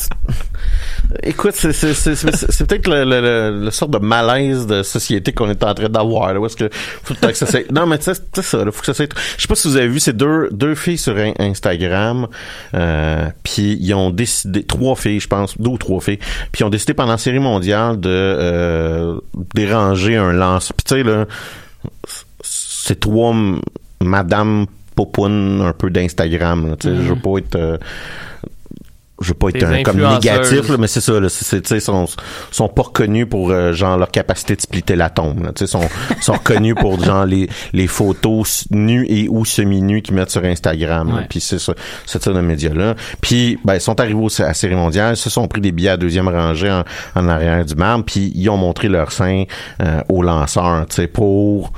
Écoute, c'est, c'est, c'est, peut-être le, le, le, le sorte de malaise de société qu'on est en train d'avoir, là, où est-ce que faut que ça soit- Non, mais tu sais, c'est ça, là, faut que ça soit... Je sais pas si vous avez vu, c'est deux, deux filles sur In- Instagram, euh, puis ils ont décidé, trois filles, je pense, deux ou trois filles, puis ils ont décidé pendant la série mondiale de euh, déranger un lance. Puis tu sais, là, c'est trois madame Popoun un peu d'Instagram, tu sais, je veux pas être... euh, je veux pas être un comme négatif là, mais c'est ça là, c'est c'est- tu sais sont sont pas reconnus pour euh, genre leur capacité de splitter l'atome là, tu sais sont *laughs* sont reconnus pour genre les les photos nues et ou semi-nues qu'ils mettent sur Instagram. Puis c'est ça c'est ça le média là. Puis ben ils sont arrivés au- à la série mondiale, ils se sont pris des billets à deuxième rangée en, en arrière du marbre, puis ils ont montré leur sein euh, aux lanceurs, tu sais pour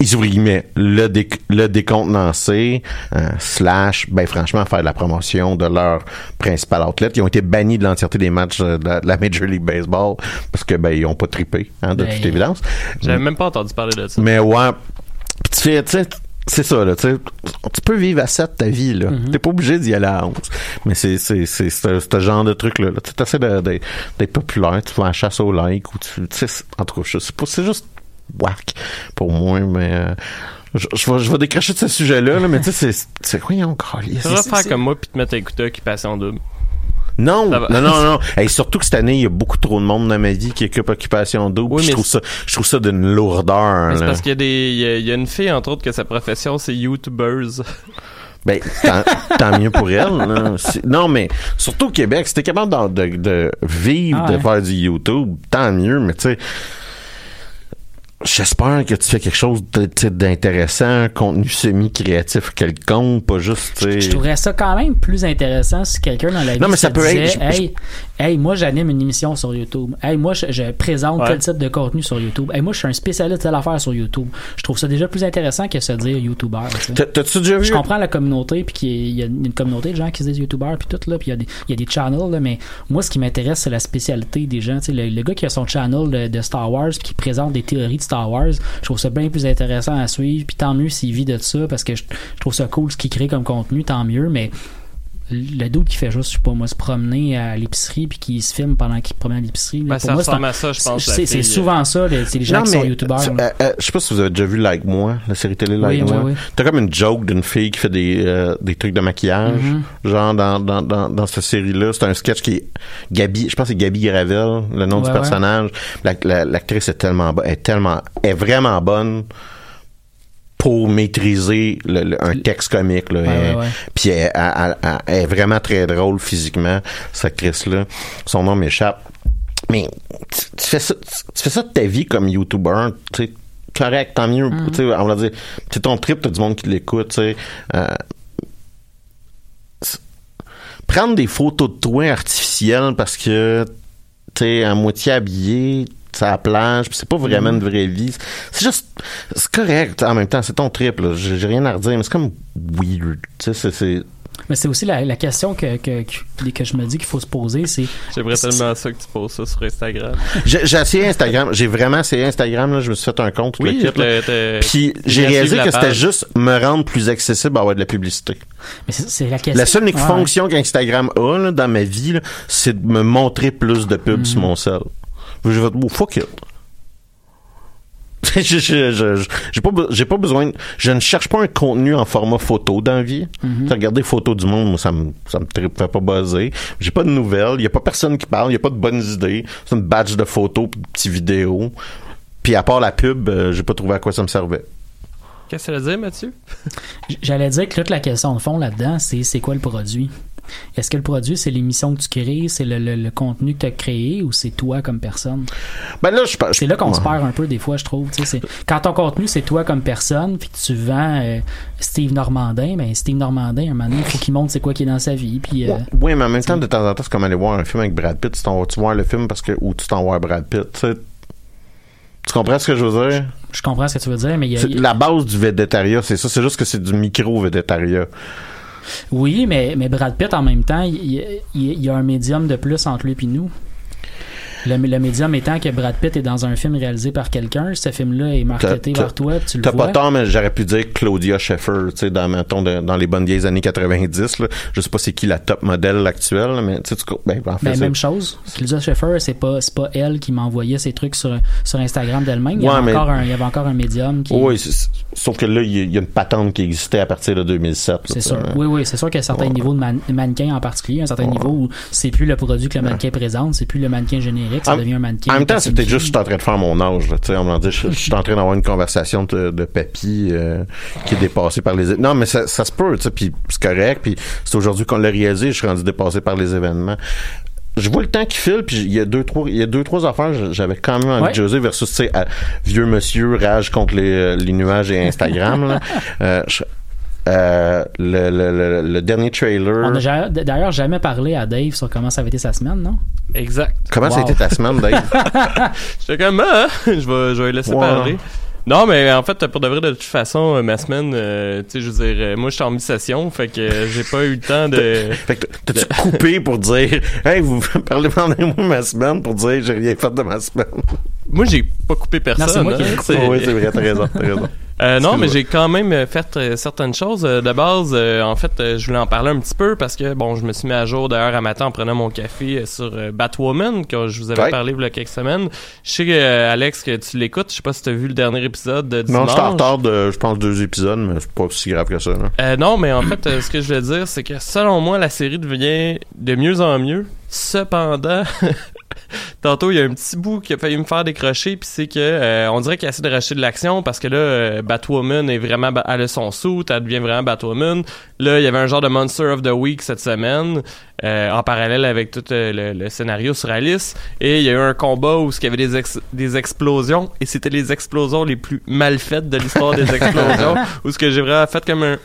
ils ouvrent guillemets, le, dé, le décontenancé, euh, slash, ben franchement, faire de la promotion de leur principal outlet. Ils ont été bannis de l'entièreté des matchs euh, de la, de la Major League Baseball parce que ben ils ont pas trippé, hein, de Ben, toute évidence. J'avais même pas entendu parler de ça. Mais ouais, Puis tu fais, tu sais, c'est ça, là, tu peux vivre à 7 ta vie, là. T'es pas obligé d'y aller à 11. Mais c'est, c'est, c'est, ce genre de truc-là, là. Tu essaies d'être populaire, tu fais la chasse au like, ou tu, tu sais, en tout cas, c'est juste whack pour moi, mais, euh, je, je vais, je vais décrocher de ce sujet-là, là, mais tu sais, c'est, c'est quoi? Tu vas faire comme moi puis te mettre à écouter qui passe en double. non, non, non, non. Et surtout que cette année, il y a beaucoup trop de monde dans ma vie qui occupe Occupation Double. Oui, je trouve ça, je trouve ça d'une lourdeur, Mais C'est parce qu'il y a des, il y a, il y a une fille entre autres que sa profession c'est YouTubers. Ben, tant, tant mieux pour elle. Non, mais surtout au Québec, si t'es capable de, de, de vivre, Ah de faire du YouTube, tant mieux, mais tu sais, J'espère que tu fais quelque chose d'intéressant, contenu semi-créatif quelconque, pas juste. Je trouverais ça quand même plus intéressant si quelqu'un dans la vie Non, mais ça peut être- disait, je- hey, hey, moi j'anime une émission sur YouTube. Hey, moi je, je présente Ouais. tel type de contenu sur YouTube. Hey, moi je suis un spécialiste de telle affaire sur YouTube. Je trouve ça déjà plus intéressant que se dire YouTuber. T'as-tu déjà vu? Je comprends la communauté, puis qu'il y a une communauté de gens qui se disent YouTubers, puis tout, là, puis il y, a des- il y a des channels, là, mais moi, ce qui m'intéresse, c'est la spécialité des gens. Tu sais, le, le gars qui a son channel de, de Star Wars, puis qui présente des théories de Star Wars, je trouve ça bien plus intéressant à suivre, puis tant mieux s'il vit de ça, parce que je, je trouve ça cool ce qu'il crée comme contenu, tant mieux, mais le doute qui fait juste, je sais pas moi, se promener à l'épicerie, puis qui se filme pendant qu'il promène à l'épicerie, Ben, pour ça moi, c'est ressemble un- à ça, je pense, C'est souvent ça, les- c'est les gens Non, qui sont là. euh, euh, je sais pas si vous avez déjà vu Like Moi, la série télé Like Oui, Moi. oui, oui. T'as comme une joke d'une fille qui fait des, euh, des trucs de maquillage, Mm-hmm. genre dans, dans, dans, dans cette série-là. C'est un sketch qui est Gabi, je pense que c'est Gabi Gravel, le nom Ouais, du ouais. personnage. La- la- L'actrice est tellement bonne, est tellement, est vraiment bonne pour maîtriser le- le- un texte comique. Là. Ouais, Elle- ouais, ouais. Puis elle, elle- elle- elle- elle est vraiment très drôle physiquement, cette actrice-là. Son nom m'échappe. Mais tu, tu fais ça, tu, tu fais ça de ta vie comme YouTuber, tu sais, correct, tant mieux. Tu sais, on va dire, c'est ton trip, t'as du monde qui l'écoute, tu sais. Euh, prendre des photos de toi artificielles parce que t'es à moitié habillé, la plage, puis c'est pas vraiment Mm-hmm. une vraie vie. C'est juste, c'est correct en même temps, c'est ton trip, là. J'ai j'ai rien à redire, mais c'est comme weird. Tu sais, c'est- c'est. Mais c'est aussi la, la question que, que, que, que je me dis qu'il faut se poser, c'est J'aimerais tellement ça que tu poses ça sur Instagram. *laughs* J'ai j'ai essayé Instagram, j'ai vraiment essayé Instagram, là, je me suis fait un compte, tout le Oui, kit, t'as- Puis j'ai réalisé que c'était juste me rendre plus accessible à avoir de la publicité. Mais c'est c'est la question. La seule unique Ouais. fonction qu'Instagram a là, dans ma vie, là, c'est de me montrer plus de pubs Mhm. sur mon sel. Je vais oh, fuck it. *laughs* j'ai pas, be- j'ai pas besoin, je ne cherche pas un contenu en format photo dans la vie. Mhm. Regarder photos du monde, moi, ça me, ça me fait pas buzzer. J'ai pas de nouvelles, il y a pas personne qui parle, il y a pas de bonnes idées. C'est une badge de photos, puis de petites vidéos. Puis à part la pub, euh, j'ai pas trouvé à quoi ça me servait. Qu'est-ce que ça veut dire, Mathieu? J'allais dire que toute la question de fond là-dedans, c'est c'est quoi le produit? Est-ce que le produit, c'est l'émission que tu crées, c'est le, le- le contenu que tu as créé ou c'est toi comme personne? Ben là, je C'est là qu'on se perd un peu des fois, je trouve. tu sais, c'est- Quand ton contenu, c'est toi comme personne, puis que tu vends euh, Steve Normandin, ben Steve Normandin, un moment donné, il faut qu'il montre c'est quoi qui est dans sa vie. Puis, euh, Ouais, Oui, mais en même temps, de temps en temps, c'est comme aller voir un film avec Brad Pitt. Tu t'en vas-tu voir le film parce que, ou tu t'en vas Brad Pitt. Tu comprends ce que je veux dire? je comprends ce que tu veux dire, mais il y a, La base du végétariat, c'est ça. C'est juste que c'est du micro-végétariat. Oui, mais, mais Brad Pitt, en même temps, il, il- y a un médium de plus entre lui et nous. Le, le médium étant que Brad Pitt est dans un film réalisé par quelqu'un, ce film-là est marketé vers toi, tu le T'as pas tort, mais j'aurais pu dire Claudia Schiffer, tu sais, dans, mettons, de- dans les bonnes vieilles années 90, là. Je sais pas c'est qui la top modèle actuelle, mais tu sais, ben, en fait, Ben, même chose. Claudia Schiffer, c'est pas, c'est pas elle qui m'envoyait ces trucs sur, sur Instagram d'elle-même. Il, y Ouais, avait mais- encore un- il y avait encore un médium qui. Oui, sauf que là, il y, a- une patente qui existait à partir de 2007. là, C'est sûr. Oui, oui, c'est sûr qu'il y a un certain Ouais. niveau de man- mannequin en particulier, un certain niveau où c'est plus le produit que le mannequin présente, c'est plus le mannequin générique, ça En- devient un mannequin. En même temps, c'est peut-être personnifié. juste que je suis en train de faire mon âge. Là, tu sais, on m'en dit, je, je suis en train d'avoir une conversation de, de papy euh, qui est dépassée par les... Non, mais ça, ça se peut, tu sais, puis c'est correct. Puis c'est aujourd'hui qu'on l'a réalisé, je suis rendu dépassé par les événements. Je vois le temps qui file, puis il y a deux trois, il y a deux trois affaires. J'avais quand même envie de jaser versus, tu sais, vieux monsieur rage contre les, euh, les nuages et Instagram. là. *laughs* Euh, je- euh, le, le, le, le dernier trailer. On n'a d'ailleurs jamais parlé à Dave sur comment ça avait été sa semaine, non? Exact. Comment ça a été ta semaine, Dave? *laughs* J'étais comme, ah, *laughs* je vais, je vais laisser parler. Non, mais en fait, pour de vrai, de toute façon, euh, ma semaine, euh, tu sais, je veux dire, moi, j'étais en mi-session, fait que euh, j'ai pas eu le temps de... Fait que t'as-tu coupé *laughs* pour dire Hey, vous parlez pendant moi ma semaine pour dire j'ai rien fait de ma semaine. Moi, j'ai pas coupé personne. Non, c'est moi qui ai hein, coupé. oui, c'est vrai, t'as raison, t'as raison. Euh, non, mais j'ai quand même euh, fait euh, certaines choses. Euh, de base, euh, en fait, je voulais en parler un petit peu parce que, bon, je me suis mis à jour d'ailleurs à matin en prenant mon café sur Batwoman, que je vous avais Ouais. parlé il y a quelques semaines. Je sais, euh, Alex, que tu l'écoutes. Je sais pas si tu as vu le dernier épisode de Non, dimanche. je suis en retard de, je pense, deux épisodes, mais c'est pas si grave que ça. Là. Euh, non, mais en fait, ce que je veux dire, c'est que selon moi, la série devient de mieux en mieux. Cependant, *laughs* tantôt il y a un petit bout qui a failli me faire décrocher puis c'est que euh, on dirait qu'il essaie de racheter de l'action parce que là euh, Batwoman est vraiment elle a son suit elle devient vraiment Batwoman. Là il y avait un genre de Monster of the Week cette semaine euh, en parallèle avec tout euh, le, le scénario sur Alice. Et il y a eu un combat où il y avait des ex- des explosions et c'était les explosions les plus mal faites de l'histoire des *laughs* explosions où ce que j'ai vraiment fait comme un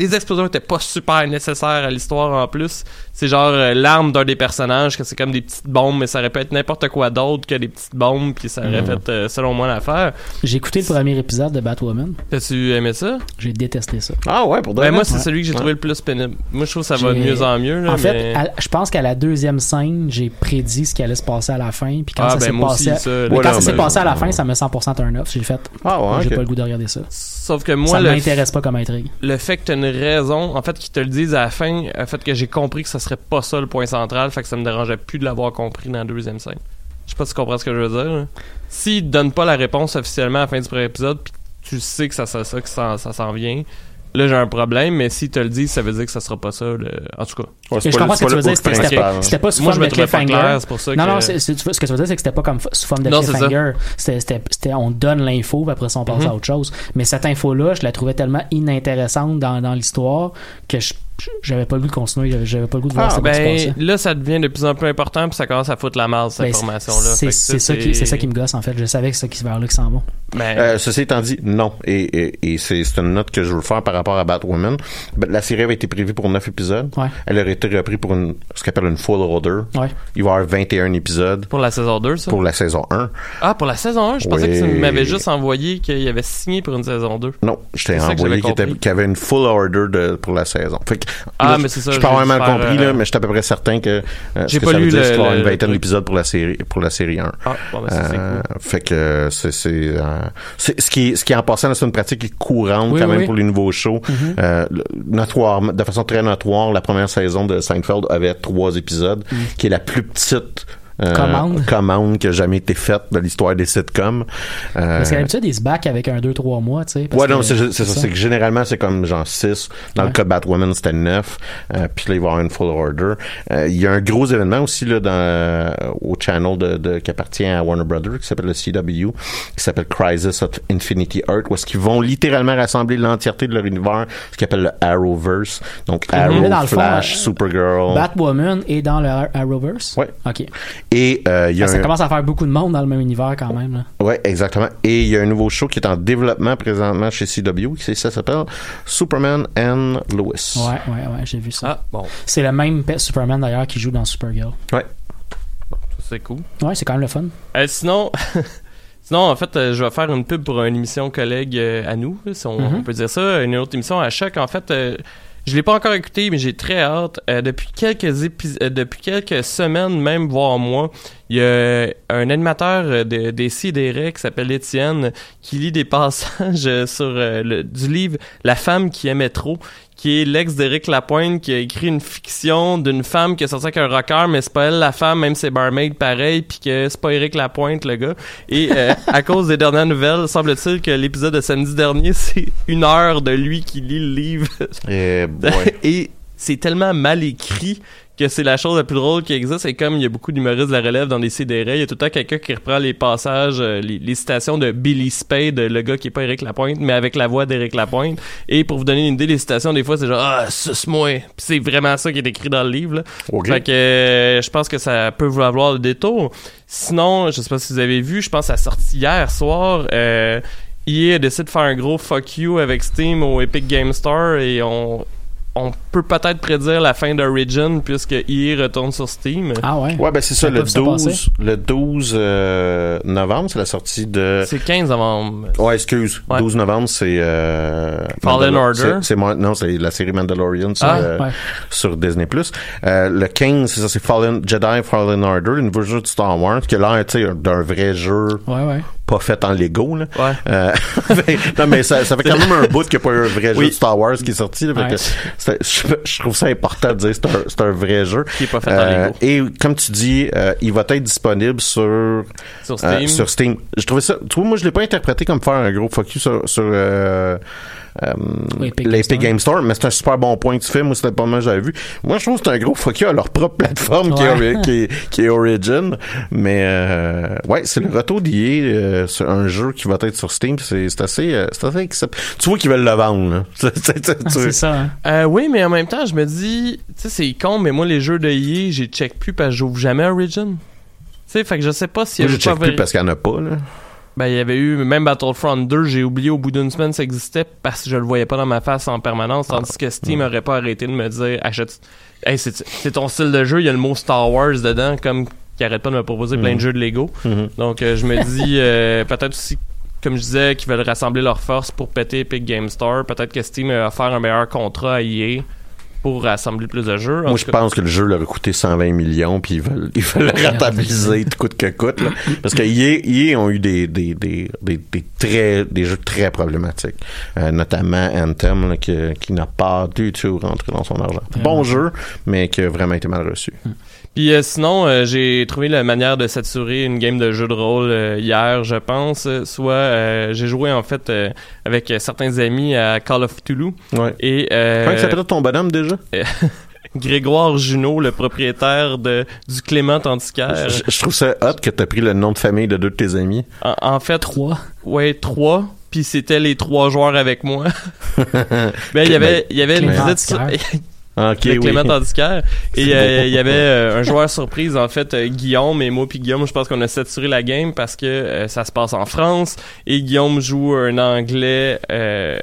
les explosions étaient pas super nécessaires à l'histoire en plus. C'est genre euh, l'arme d'un des personnages, que c'est comme des petites bombes, mais ça aurait pu être n'importe quoi d'autre que des petites bombes, puis ça aurait Mhm. fait, euh, selon moi, l'affaire. J'ai écouté le premier épisode de Batwoman. T'as-tu aimé ça? J'ai détesté ça. Ah ouais, pour de Ben, vrai? moi, c'est Ouais. celui que j'ai Ouais. trouvé le plus pénible. Moi, je trouve que ça va de mieux en mieux. Là, en fait, mais- à- je pense qu'à la deuxième scène, j'ai prédit ce qui allait se passer à la fin. Puis quand Ah, ça ben, s'est passé, aussi, ça, mais là. quand ça s'est ben, passé à la fin, ça me 100% turn off. J'ai fait, Ah ouais, j'ai pas le goût de regarder ça. Sauf que moi, ça le, m'intéresse pas comme intrigue. le fait que t'as une raison, en fait, qu'ils te le disent à la fin, a fait que j'ai compris que ça serait pas ça le point central, fait que ça me dérangeait plus de l'avoir compris dans la deuxième scène. Je sais pas si tu comprends ce que je veux dire. S'ils te donnent pas la réponse officiellement à la fin du premier épisode, puis tu sais que ça, ça, ça, que ça, ça s'en vient, là j'ai un problème, mais s'ils te le disent, ça veut dire que ça sera pas ça. le- En tout cas. Ouais, je comprends ce que tu veux dire. C'était pas, principal. c'était pas sous Moi, je forme me de cliffhanger. pour ça Non, que- non, vois, ce que tu veux dire, c'est que c'était pas comme sous forme de Non, cliffhanger. C'était, c'était, c'était- on donne l'info, puis après ça, on passe Mhm. à autre chose. Mais cette info-là, je la trouvais tellement inintéressante dans, dans l'histoire que je, j'avais pas le goût de continuer. J'avais, pas le goût de voir Ah, ça Ben, là, ça devient de plus en plus important, puis ça commence à foutre la masse, cette Ben, information-là. c'est, ça qui, c'est ça qui me gosse, en fait. Je savais que c'est ça qui vers là qui s'en va. Ben, Euh, ceci étant dit, non. Et, et, et c'est c'est une note que je veux faire par rapport à Batwoman. Ben, La série avait été prévue pour 9 épisodes. Ouais. Elle aurait été reprise pour une, ce qu'on appelle une full order. Ouais. Il va y avoir 21 épisodes pour la saison 2, ça? pour la saison 1. Ah, pour la saison 1, je pensais que tu m'avais juste envoyé qu'il avait signé pour une saison 2. Non, je t'ai envoyé qu'il y avait une full order de, pour la saison. Fait que, Ah, là, mais c'est ça, Je peux avoir mal compris, euh, là, mais je suis à peu près certain que, euh, J'ai pas ça veut lu dire, le- une vingtaine d'épisodes pour la série, pour la série 1. Ah, bon, ben ça, c'est Euh, cool. fait que euh, c'est c'est euh, c'est- ce qui ce qui en passant c'est une pratique courante Oui, quand même oui. pour les nouveaux shows Mm-hmm. Euh, notoire de façon très notoire la première saison de Seinfeld avait trois épisodes qui est la plus petite euh, Commande. commande qui a jamais été faite de l'histoire des sitcoms Euh, Parce qu'à l'habitude, ils se back avec un 2-3 mois, tu sais. Ouais, non, que- c'est c'est ça. C'est que généralement, c'est comme genre 6. Dans le cas de Batwoman, c'était 9. Euh, puis là, il va y avoir une full order. Euh, Il y a un gros événement aussi là, dans, euh, au channel de, de, qui appartient à Warner Brothers, qui s'appelle le CW, qui s'appelle Crisis of Infinity Earth, où est-ce qu'ils vont littéralement rassembler l'entièreté de leur univers, ce qu'ils appellent le Arrowverse. Donc, Arrow, le fond, Flash, Supergirl. Batwoman est dans le Ar- Arrowverse? Ouais. OK. Et euh, il y a Ça un... commence à faire beaucoup de monde dans le même univers quand même. Ouais, exactement. Et il y a un nouveau show qui est en développement présentement chez CW, qui ça s'appelle Superman and Lois. Ouais, ouais, ouais, j'ai vu ça. Ah, bon, C'est le même pe- Superman d'ailleurs qui joue dans Supergirl. Ouais. c'est cool. Ouais, c'est quand même le fun. Euh, sinon, *laughs* sinon, en fait, euh, je vais faire une pub pour une émission collègue euh, à nous, si on, Mhm. on peut dire ça, une autre émission à chaque. En fait, euh, je l'ai pas encore écouté, mais j'ai très hâte. Euh, depuis quelques euh, depuis quelques semaines, même voire mois, il y a un animateur euh, de, des CDR qui s'appelle Étienne qui lit des *laughs* passages sur le, du livre La femme qui aimait trop qui est l'ex d'Éric Lapointe qui a écrit une fiction d'une femme qui est sortie avec un rocker mais c'est pas elle la femme même c'est barmaid pareil puis que c'est pas Éric Lapointe le gars et euh, *laughs* à cause des dernières nouvelles semble-t-il que l'épisode de samedi dernier *laughs* c'est une heure de lui qui lit le livre boy. *laughs* et c'est tellement mal écrit que c'est la chose la plus drôle qui existe. Et comme il y a beaucoup d'humoristes de la relève dans les CDR, il y a tout le temps quelqu'un qui reprend les passages, euh, les, les citations de Billy Spade, le gars qui est pas Éric Lapointe, mais avec la voix d'Éric Lapointe. Et pour vous donner une idée, les citations, des fois, c'est genre « Ah, suce-moi! » c'est vraiment ça qui est écrit dans le livre. Là. Fait que euh, je pense que ça peut vous avoir le détour. Sinon, je sais pas si vous avez vu, je pense que ça sorti hier soir. Euh, EA a décidé de faire un gros fuck you avec Steam au Epic Game Store et on, on peut peut-être prédire la fin d'Origin puisque EA retourne sur Steam. Ah ouais. Ouais, ben c'est ça, Ça le peut se passer. 12, le 12 euh, novembre, c'est la sortie de... C'est 15 novembre. Ouais, excuse. Ouais. 12 novembre, c'est... Euh, Fallen Mandal- Order. c'est- non, c'est la série Mandalorian sur, Ah, euh, ouais. sur Disney+. Euh, le 15, c'est ça, c'est Fallen, Jedi Fallen Order, une version de Star Wars, qui a l'air, tu sais, d'un vrai jeu Ouais, ouais. Pas fait en Lego, là. Ouais. Euh, *laughs* non, mais ça, ça fait quand même un bout qu'il n'y a pas eu un vrai Oui. jeu de Star Wars qui est sorti. Là, fait Ouais. que c'est- je, je trouve ça important de dire que c'est un, un vrai jeu. Qui est pas fait en Euh, Lego. Et comme tu dis, euh, il va être disponible sur Sur Steam. sur Steam. Je trouvais ça. Tu vois, moi, je l'ai pas interprété comme faire un gros focus sur, sur euh, L'Epic Game Game Store, mais c'est un super bon point que tu fais. Moi, c'était pas mal j'avais vu. Moi, je trouve que c'est un gros fuck you à leur propre plateforme qui, est, qui, est, qui est Origin. Mais euh, ouais, c'est le retour d'IA euh, sur un jeu qui va être sur Steam. C'est c'est assez, euh, c'est assez accept- Tu vois qu'ils veulent le vendre. Là. *laughs* C'est- Ah, ça, hein. Euh, oui, mais en même temps, je me dis, tu sais, c'est con, mais moi, les jeux de EA, j'ai check plus parce que j'ouvre jamais Origin. Tu sais, fait que je sais pas s'il y Moi, a je check plus parce qu'il y en a pas. Là. Ben, il y avait eu, même Battlefront 2, j'ai oublié au bout d'une semaine ça existait parce que je le voyais pas dans ma face en permanence, tandis que Steam aurait pas arrêté de me dire, achète, hey, c'est ton style de jeu, il y a le mot Star Wars dedans, comme qui arrête pas de me proposer plein de jeux de Lego. Mhm. Donc, euh, je me dis, euh, peut-être aussi, comme je disais, qu'ils veulent rassembler leurs forces pour péter Epic Game Store. Peut-être que Steam a offert un meilleur contrat à EA pour rassembler plus de jeux. Moi, je cas, pense que le jeu leur a coûté 120 millions, puis ils veulent, ils veulent le rentabiliser de *laughs* coûte que coûte. Là. Parce que EA, ont eu des, des, des, des, des très, des jeux très problématiques. Euh, notamment Anthem, là, qui, qui n'a pas du tout rentré dans son argent. Bon jeu, mais qui a vraiment été mal reçu. Puis euh, sinon, euh, j'ai trouvé la manière de saturer une game de jeu de rôle euh, hier, je pense. Soit euh, j'ai joué en fait euh, avec certains amis à Call of Cthulhu Ouais. et euh, Comment il s'appelle ton bonhomme déjà? *laughs* Grégoire Junot, le propriétaire de du Clément Antiquaire. Je, je trouve ça hot que t'as pris le nom de famille de deux de tes amis. En, en fait, Trois. ouais, trois. Puis c'était les trois joueurs avec moi. *laughs* ben il y avait, il y avait une visite. *laughs* sur- Antiquaire. Ok, le oui. Clément. Et *laughs* euh, il y avait euh, un joueur surprise, en fait, euh, Guillaume. Et moi puis Guillaume, je pense qu'on a saturé la game parce que ça se passe en France. Et Guillaume joue un anglais euh,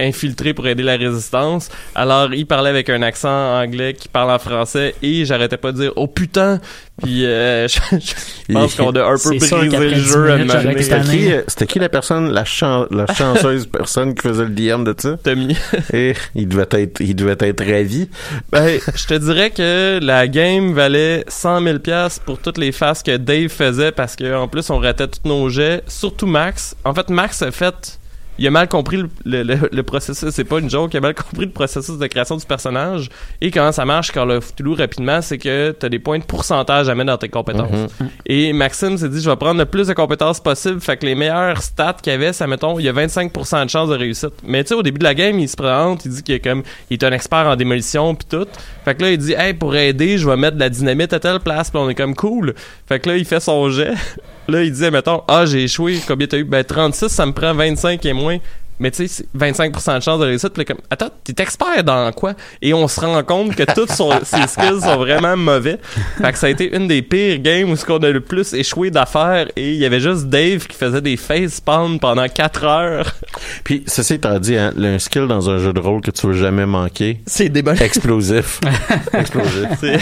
infiltré pour aider la résistance. Alors, il parlait avec un accent anglais qui parle en français. Et j'arrêtais pas de dire « Oh putain! » Puis euh, *laughs* je, je pense qu'on a un peu brisé le 10 jeu à C'était qui, euh, c'était qui la personne, la, chan- la *laughs* chanceuse personne qui faisait le DM de ça? Tommy. Et il devait être, il devait être ravi. Ben, je te dirais que la game valait 100 000 pièces pour toutes les faces que Dave faisait parce que en plus on ratait tous nos jets, surtout Max. En fait, Max a fait il a mal compris le, le, le- le processus, c'est pas une joke, il a mal compris le processus de création du personnage et comment ça marche Call of Cthulhu rapidement, c'est que t'as des points de pourcentage à mettre dans tes compétences. Et Maxime s'est dit je vais prendre le plus de compétences possible, fait que les meilleurs stats qu'il y avait, ça mettons, il y a 25% de chance de réussite. Mais tu sais au début de la game, il se présente, il dit qu'il est comme il est un expert en démolition puis tout. Fait que là il dit "Hey, pour aider, je vais mettre de la dynamite à telle place." Puis on est comme cool. Fait que là il fait son jet. *laughs* Là, il disait, mettons, ah, j'ai échoué, combien t'as eu? Ben, 36, ça me prend 25 et moins. Mais tu sais, c'est 25% de chance de réussite. Puis là, comme, attends, t'es expert dans quoi? Et on se rend compte que toutes son- ses *laughs* skills sont vraiment mauvais. Fait que ça a été une des pires games où ce qu'on a le plus échoué d'affaires. Et il y avait juste Dave qui faisait des face palms pendant 4 heures. *laughs* Puis, ceci étant dit, hein, un skill dans un jeu de rôle que tu veux jamais manquer, C'est démoli. explosif. *laughs* explosif. C'est-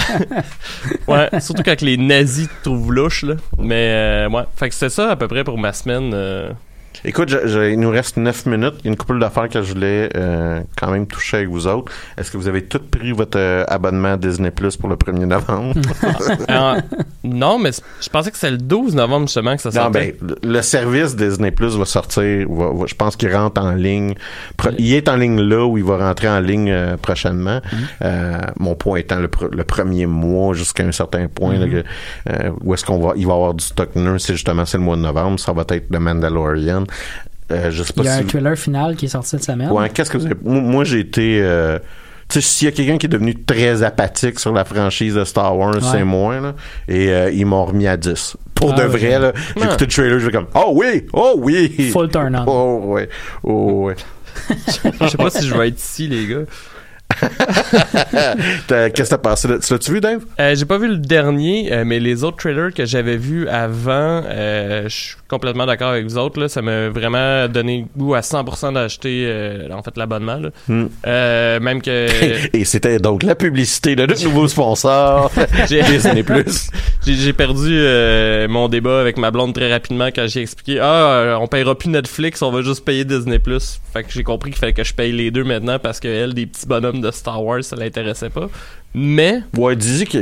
ouais, surtout quand les nazis te trouvent louche, là. Mais, euh, ouais. Fait que c'était ça à peu près pour ma semaine. euh. Écoute, je- je- il nous reste 9 minutes. Il y a une couple d'affaires que je voulais euh, quand même toucher avec vous autres. Est-ce que vous avez tous pris votre euh, abonnement à Disney Plus pour le 1er novembre? *laughs* Alors, non, mais je pensais que c'est le 12 novembre, justement, que ça Non, sortait. ben, le service Disney Plus va sortir. va- va- je pense qu'il rentre en ligne. Il est en ligne là où il va rentrer en ligne euh, prochainement. Euh, mon point étant le, pr- le premier mois jusqu'à un certain point là, que, euh, où est-ce qu'on va, il va y avoir du stock neuf. C'est justement c'est le mois de novembre. Ça va être le Mandalorian. Euh, je sais pas Il y a si un vous- trailer final qui est sorti cette semaine. Ouais, qu'est-ce que vous avez. Moi, moi, j'ai été. euh, tu sais, s'il y a quelqu'un qui est devenu très apathique sur la franchise de Star Wars, c'est moi, là. Et euh, ils m'ont remis à 10. Pour Ah, de vrai, là. J'ai écouté le trailer, j'ai comme, oh oui, oh oui. Full turn on. *laughs* Oh ouais, oh ouais. Je sais pas si je vais être ici, les gars. *laughs* Qu'est-ce que t'as passé? Tu l'as-tu vu, Dave? Euh, j'ai pas vu le dernier, euh, mais les autres trailers que j'avais vus avant, euh, je suis complètement d'accord avec vous autres. Là, ça m'a vraiment donné goût à 100% d'acheter en fait l'abonnement. Hmm. Même que *laughs* Et c'était donc la publicité de notre nouveau sponsor, *laughs* j'ai Disney Plus. j'ai- perdu mon débat avec ma blonde très rapidement quand j'ai expliqué ah on payera plus Netflix, on va juste payer Disney Fait que j'ai compris qu'il fallait que je paye les deux maintenant parce que elle des petits bonhommes de Star Wars ça l'intéressait pas. Mais Ouais, disais que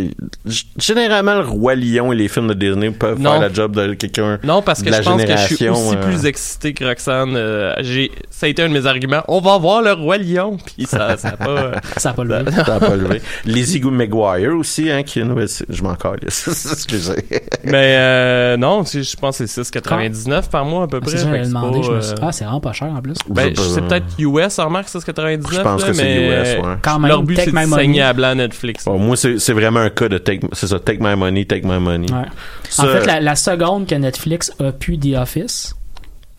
généralement le roi lion et les films de Disney peuvent Non. faire la job de quelqu'un. non, parce que de la je pense que je suis aussi euh, plus excité que Roxane. Euh, j'ai, ça a été un de mes arguments. On va voir le roi lion. *laughs* Puis ça, ça a pas. euh, *laughs* Ça a pas levé. Ça a pas *laughs* levé. Les Igou McGuire aussi, hein, qui est une nouvelle- Je m'en calisse. Excusez. Mais euh, non, je pense que c'est 6,99 par mois à peu près. C'est ça, demander. pas, je me suis euh, dit, ah, c'est vraiment pas cher en plus. Ben, c'est peut-être US, en remarque, 6,99. Je pense là, que c'est mais, US, ouais. Quand même, Leur but, c'est de saigner à blanc Netflix. Bon, moi, c'est vraiment un cas de take, c'est ça, take my money, take my money. Ouais. Ça- En fait, la, la seconde que Netflix a pu The Office,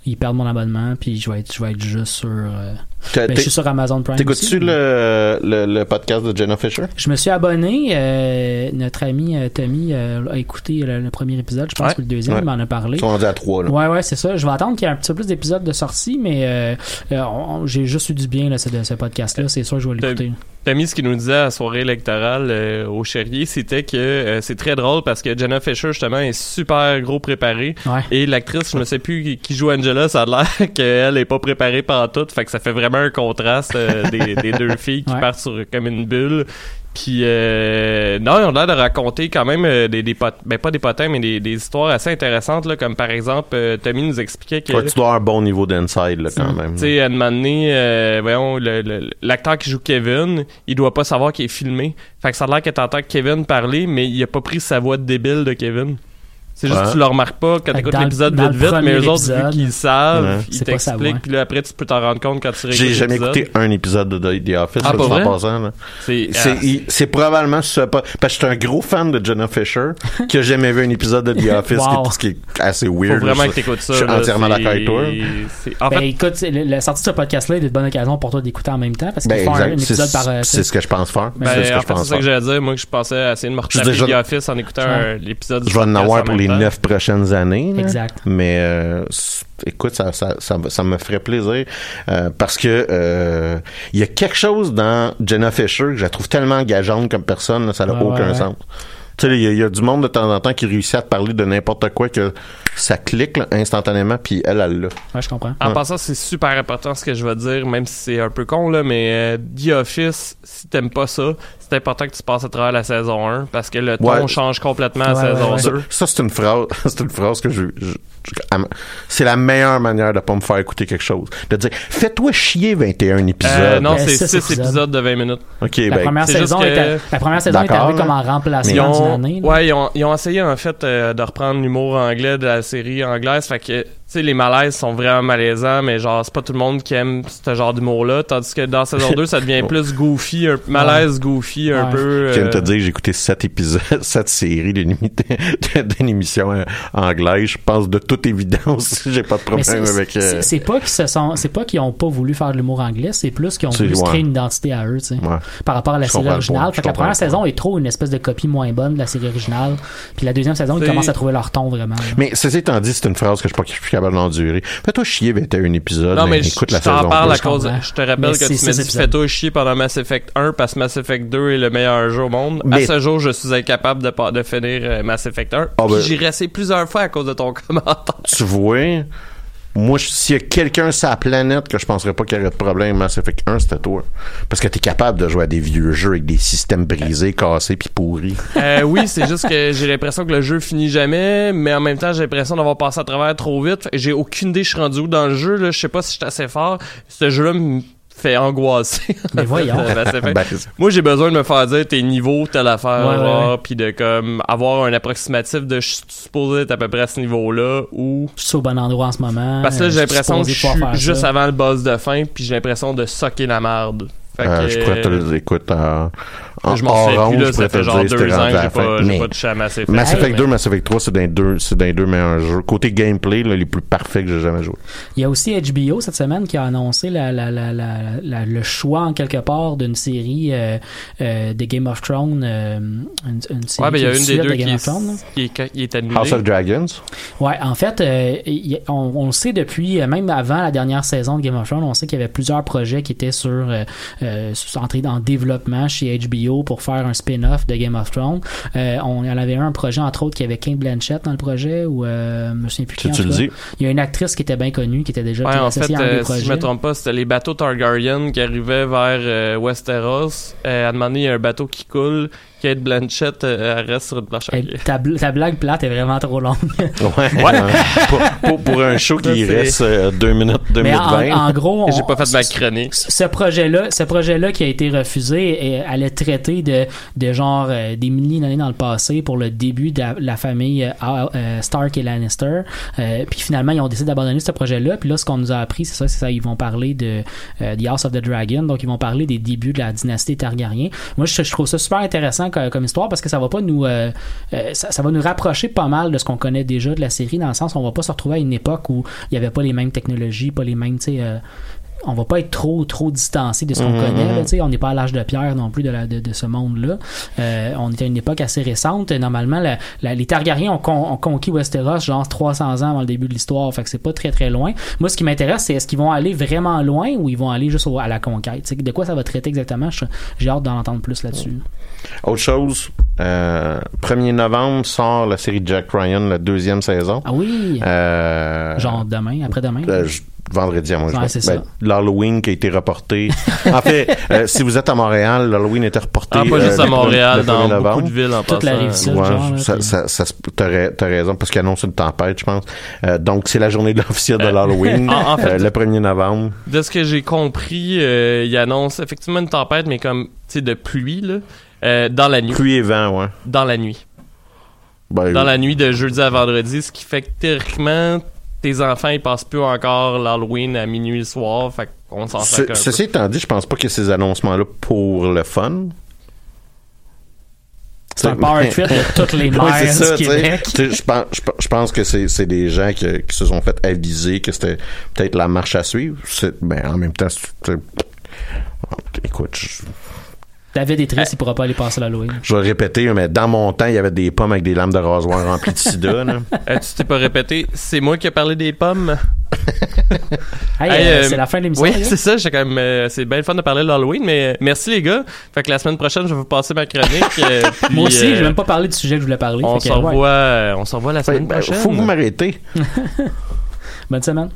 ils perdent mon abonnement, puis je vais être, je vais être juste sur. euh, ben, je suis sur Amazon Prime. T'écoutes-tu aussi. le, le, le podcast de Jenna Fisher? Je me suis abonné. euh, notre ami euh, Tommy euh, a écouté le, le premier épisode, je pense Ouais. que le deuxième, Ouais. il m'en a parlé. Ils sont rendus à trois, là. Ouais, ouais, c'est ça. Je vais attendre qu'il y ait un petit peu plus d'épisodes de sortie, mais j'ai juste eu du bien là, ce, de ce podcast-là. C'est sûr que je vais l'écouter. Tammy, ce qu'il nous disait à la soirée électorale euh, au Cherrier, c'était que euh, c'est très drôle parce que Jenna Fisher, justement, est super gros préparée. Ouais. Et l'actrice, je ne sais plus qui- qui joue Angela, ça a l'air *laughs* qu'elle est pas préparée par tout. Fait que ça fait vraiment un contraste euh, des, des deux filles qui Ouais. partent sur comme une bulle. Puis euh, non, ils ont l'air de raconter quand même euh, des, des pot- ben pas des potins, mais des, des histoires assez intéressantes là, comme par exemple, euh, Tommy nous expliquait que Ouais, tu dois avoir un bon niveau d'inside, là, quand même. tu sais, à un moment donné, euh, voyons, l'acteur qui joue Kevin, il doit pas savoir qu'il est filmé. Fait que ça a l'air que t'entends Kevin parler, mais il a pas pris sa voix de débile de Kevin. C'est juste Ouais. que tu le remarques pas quand dans le- l'épisode vite vite, mais eux autres, vu qu'ils savent, Ouais. ils t'expliquent, puis là après tu peux t'en rendre compte quand tu réécoutes J'ai jamais écouté un épisode de The Office, Ah, pas passant. C'est ah, c'est probablement ce pas, parce que je suis un gros fan de Jenna Fisher, *laughs* qui a jamais vu un épisode de The *laughs* Office, Wow. qui, ce qui est assez faut weird. vraiment là. que t'écoutes ça. Je suis entièrement d'accord avec toi. Ben, écoute, la sortie de ce podcast-là est une bonne occasion pour toi d'écouter en même temps parce qu'ils Ben, font un, épisode C'est, par. c'est ce que je pense faire. ben, c'est ce que je pense c'est ça que faire. j'allais dire. Moi, je pensais essayer de me The Office en écoutant l'épisode. Je vais en du avoir pour en les neuf prochaines années. là. Exact. Mais euh, écoute, ça, ça, ça, ça me ferait plaisir euh, parce que euh, il y a quelque chose dans Jenna Fisher que je la trouve tellement engageante comme personne, là, ça n'a Ouais, aucun ouais, ouais. sens. Tu sais, il y, y a du monde de temps en temps qui réussit à te parler de n'importe quoi que ça clique là, instantanément, puis elle, elle l'a. Ouais, je comprends. En Ouais. passant, c'est super important ce que je vais dire, même si c'est un peu con, là, mais euh, The Office, si t'aimes pas ça, c'est important que tu passes à travers la saison 1 parce que le ton Ouais. change complètement à Ouais, saison ouais, ouais. 2. Ça, ça, c'est une phrase, *laughs* c'est une phrase que je, c'est la meilleure manière de pas me faire écouter quelque chose. De dire, fais-toi chier 21 épisodes. Euh, non, Euh, c'est six 6 épisodes. épisodes de 20 minutes. ok, La ben, première saison, juste que- était, la première saison est arrivée comme en remplacement d'une année. là. ouais, ils ont, ils ont essayé en fait euh, de reprendre l'humour anglais de la série anglaise. Fait que, sais, les malaises sont vraiment malaisants, mais genre, c'est pas tout le monde qui aime ce genre d'humour-là. Tandis que dans saison *laughs* 2, ça devient plus goofy, un malaise goofy, un Ouais. peu. Je viens de te euh, dire, j'ai écouté sept épisodes, *laughs* sept séries d'une émi- *laughs* d'une émission euh, anglaise. Je pense de toute évidence, j'ai pas de problème avec. euh, c'est pas qu'ils se sont, c'est pas qu'ils ont pas voulu faire de l'humour anglais, c'est plus qu'ils ont voulu se ouais. créer une identité à eux, tu sais. ouais. Par rapport à la Je série originale. Fait que la première saison est trop une espèce de copie moins bonne de la série originale. Puis la deuxième saison, ils commencent à trouver leur ton vraiment. là. Mais ceci étant dit, c'est une phrase que je suis pas capable d'endurer. Fais-toi chier 21 épisodes. Non, mais je, écoute je la t'en saison parle à cause. Je te rappelle Mais que tu m'as dit fais-toi chier pendant Mass Effect 1 parce que Mass Effect 2 est le meilleur jeu au monde. Mais- À ce jour, je suis incapable de, pas- de finir euh, Mass Effect 1. Ah, Puis ben- J'y resté plusieurs fois à cause de ton *laughs* commentaire. Tu vois, moi, s'il y a quelqu'un sur la planète que je penserais pas qu'il y aurait de problème Mass Effect 1, c'était toi. Parce que t'es capable de jouer à des vieux jeux avec des systèmes brisés, cassés puis pourris. Euh, oui, c'est juste que j'ai l'impression que le jeu finit jamais, mais en même temps, j'ai l'impression d'avoir passé à travers trop vite. J'ai aucune idée je suis rendu où dans le jeu. Là. Je sais pas si je suis assez fort. Ce jeu-là me fait angoisser. *laughs* Mais voyons. *laughs* Ben, Moi, j'ai besoin de me faire dire tes niveaux, telle affaire, Ouais, ouais, genre, ouais. puis de comme avoir un approximatif de je suis supposé être à peu près à ce niveau-là ou Je suis au bon endroit en ce moment. parce que là j'ai l'impression que je suis juste ça. avant le boss de fin, puis j'ai l'impression de socker la merde. Fait Euh, que, je pourrais te le dire, écoute, en, en je m'en souviens orange, plus là, je pourrais ça te fait genre dire rendu à la fin. pas, j'ai Mais pas touché à Mass Effect. Mass Effect mais- 2, Mass Effect 3, c'est dans les deux, c'est deux meilleurs jeux. Côté gameplay, là, les plus parfaits que j'ai jamais joué. Il y a aussi HBO cette semaine qui a annoncé la, la, la, la, la- le choix en quelque part d'une série euh, euh, de Game of Thrones. euh, une, une série Ouais, ben il y a une des suite deux de qui Game est, of Thrones. qui est, qui est annulée. House of Dragons? Ouais, en fait, euh, y- on, on le sait depuis, même avant la dernière saison de Game of Thrones, on sait qu'il y avait plusieurs projets qui étaient sur euh, entré en développement chez HBO pour faire un spin-off de Game of Thrones. Euh, on en avait un projet entre autres qui avait King Blanchett dans le projet ou euh, je me souviens plus qui. Tu, le dis. Il y a une actrice qui était bien connue qui était déjà Ouais, en fait, un des euh, si projets. je me trompe pas, c'était les bateaux Targaryen qui arrivaient vers euh, Westeros. Euh, à demander, il y a un bateau qui coule. Kate Blanchett, euh, elle reste sur une planche à ta, bl- ta blague plate est vraiment trop longue. Ouais. *laughs* pour, pour, pour un show qui reste euh, 2 minutes, 2 Mais minutes en, 20. en gros, on- J'ai pas fait de ma chronique. ce projet-là, ce projet-là qui a été refusé, et allait traiter de, de genre euh, des milliers d'années dans le passé pour le début de la, la famille euh, euh, Stark et Lannister. Euh, puis finalement, ils ont décidé d'abandonner ce projet-là. Puis là, ce qu'on nous a appris, c'est ça, c'est ça, ils vont parler de euh, The House of the Dragon. Donc, ils vont parler des débuts de la dynastie Targaryen. Moi, je, je trouve ça super intéressant comme, histoire parce que ça va pas nous, euh, euh, ça, va nous rapprocher pas mal de ce qu'on connaît déjà de la série dans le sens où on va pas se retrouver à une époque où il y avait pas les mêmes technologies, pas les mêmes, sais. Euh, on va pas être trop trop distancé de ce qu'on Mhm, connaît là, on n'est pas à l'âge de pierre non plus de, la, de, de ce monde là on est à une époque assez récente. Normalement la- la- les Targaryens ont, con- ont conquis Westeros genre 300 ans avant le début de l'histoire. Fait que c'est pas très très loin. Moi ce qui m'intéresse c'est est-ce qu'ils vont aller vraiment loin ou ils vont aller juste au- à la conquête? Tu sais, de quoi ça va traiter exactement? J'ai hâte d'en entendre plus là-dessus. Autre chose, euh, 1er novembre sort la série Jack Ryan, la deuxième saison. ah oui! Euh, genre demain après-demain? euh, je- vendredi à moi. je Ouais, c'est Ben, ça. L'Halloween qui a été reporté. en fait, *laughs* euh, si vous êtes à Montréal, l'Halloween était reporté. Ah, pas juste euh, à le- Montréal, le 1er dans beaucoup novembre. de villes en Toute la passant. rive sud. Ouais, genre, ça, ça, ça t'as, ra- t'as raison parce qu'il annonce une tempête, je pense. Euh, donc c'est la journée officielle de l'Halloween, *laughs* en- en fait- euh, le 1er novembre. De ce que j'ai compris, euh, il annonce effectivement une tempête, mais comme, tu sais, de pluie, là, euh, dans la nuit. Pluie et vent, ouais. Dans la nuit. Ben, Dans la nuit de jeudi à vendredi, ce qui fait que théoriquement, tes enfants, ils passent plus encore l'Halloween à minuit le soir, fait qu'on s'en ce- ceci étant dit, je pense pas que ces annoncements-là pour le fun. c'est un power trip de *laughs* toutes les mères ça, du. Québec Je pense, je que c'est des gens qui, qui se sont fait aviser que c'était peut-être la marche à suivre. Ben, en même temps, écoute, je, David est triste il pourra pas aller passer l'Halloween je vais répéter, mais dans mon temps, il y avait des pommes avec des lames de rasoir remplies de sida. *laughs* Euh, tu t'es pas répété, c'est moi qui ai parlé des pommes? *laughs* Hey, Hey, euh, euh, c'est la fin de l'émission Oui, gars. c'est ça, j'ai quand même, euh, c'est bien le fun de parler de l'Halloween, mais euh, merci les gars. Fait que la semaine prochaine, je vais vous passer ma chronique. euh, *laughs* puis, Moi aussi, euh, je vais même pas parler du sujet que je voulais parler. On fait que, se ouais. revoit, euh, on revoit la semaine Ben, prochaine. faut que vous m'arrêtez. Bonne semaine.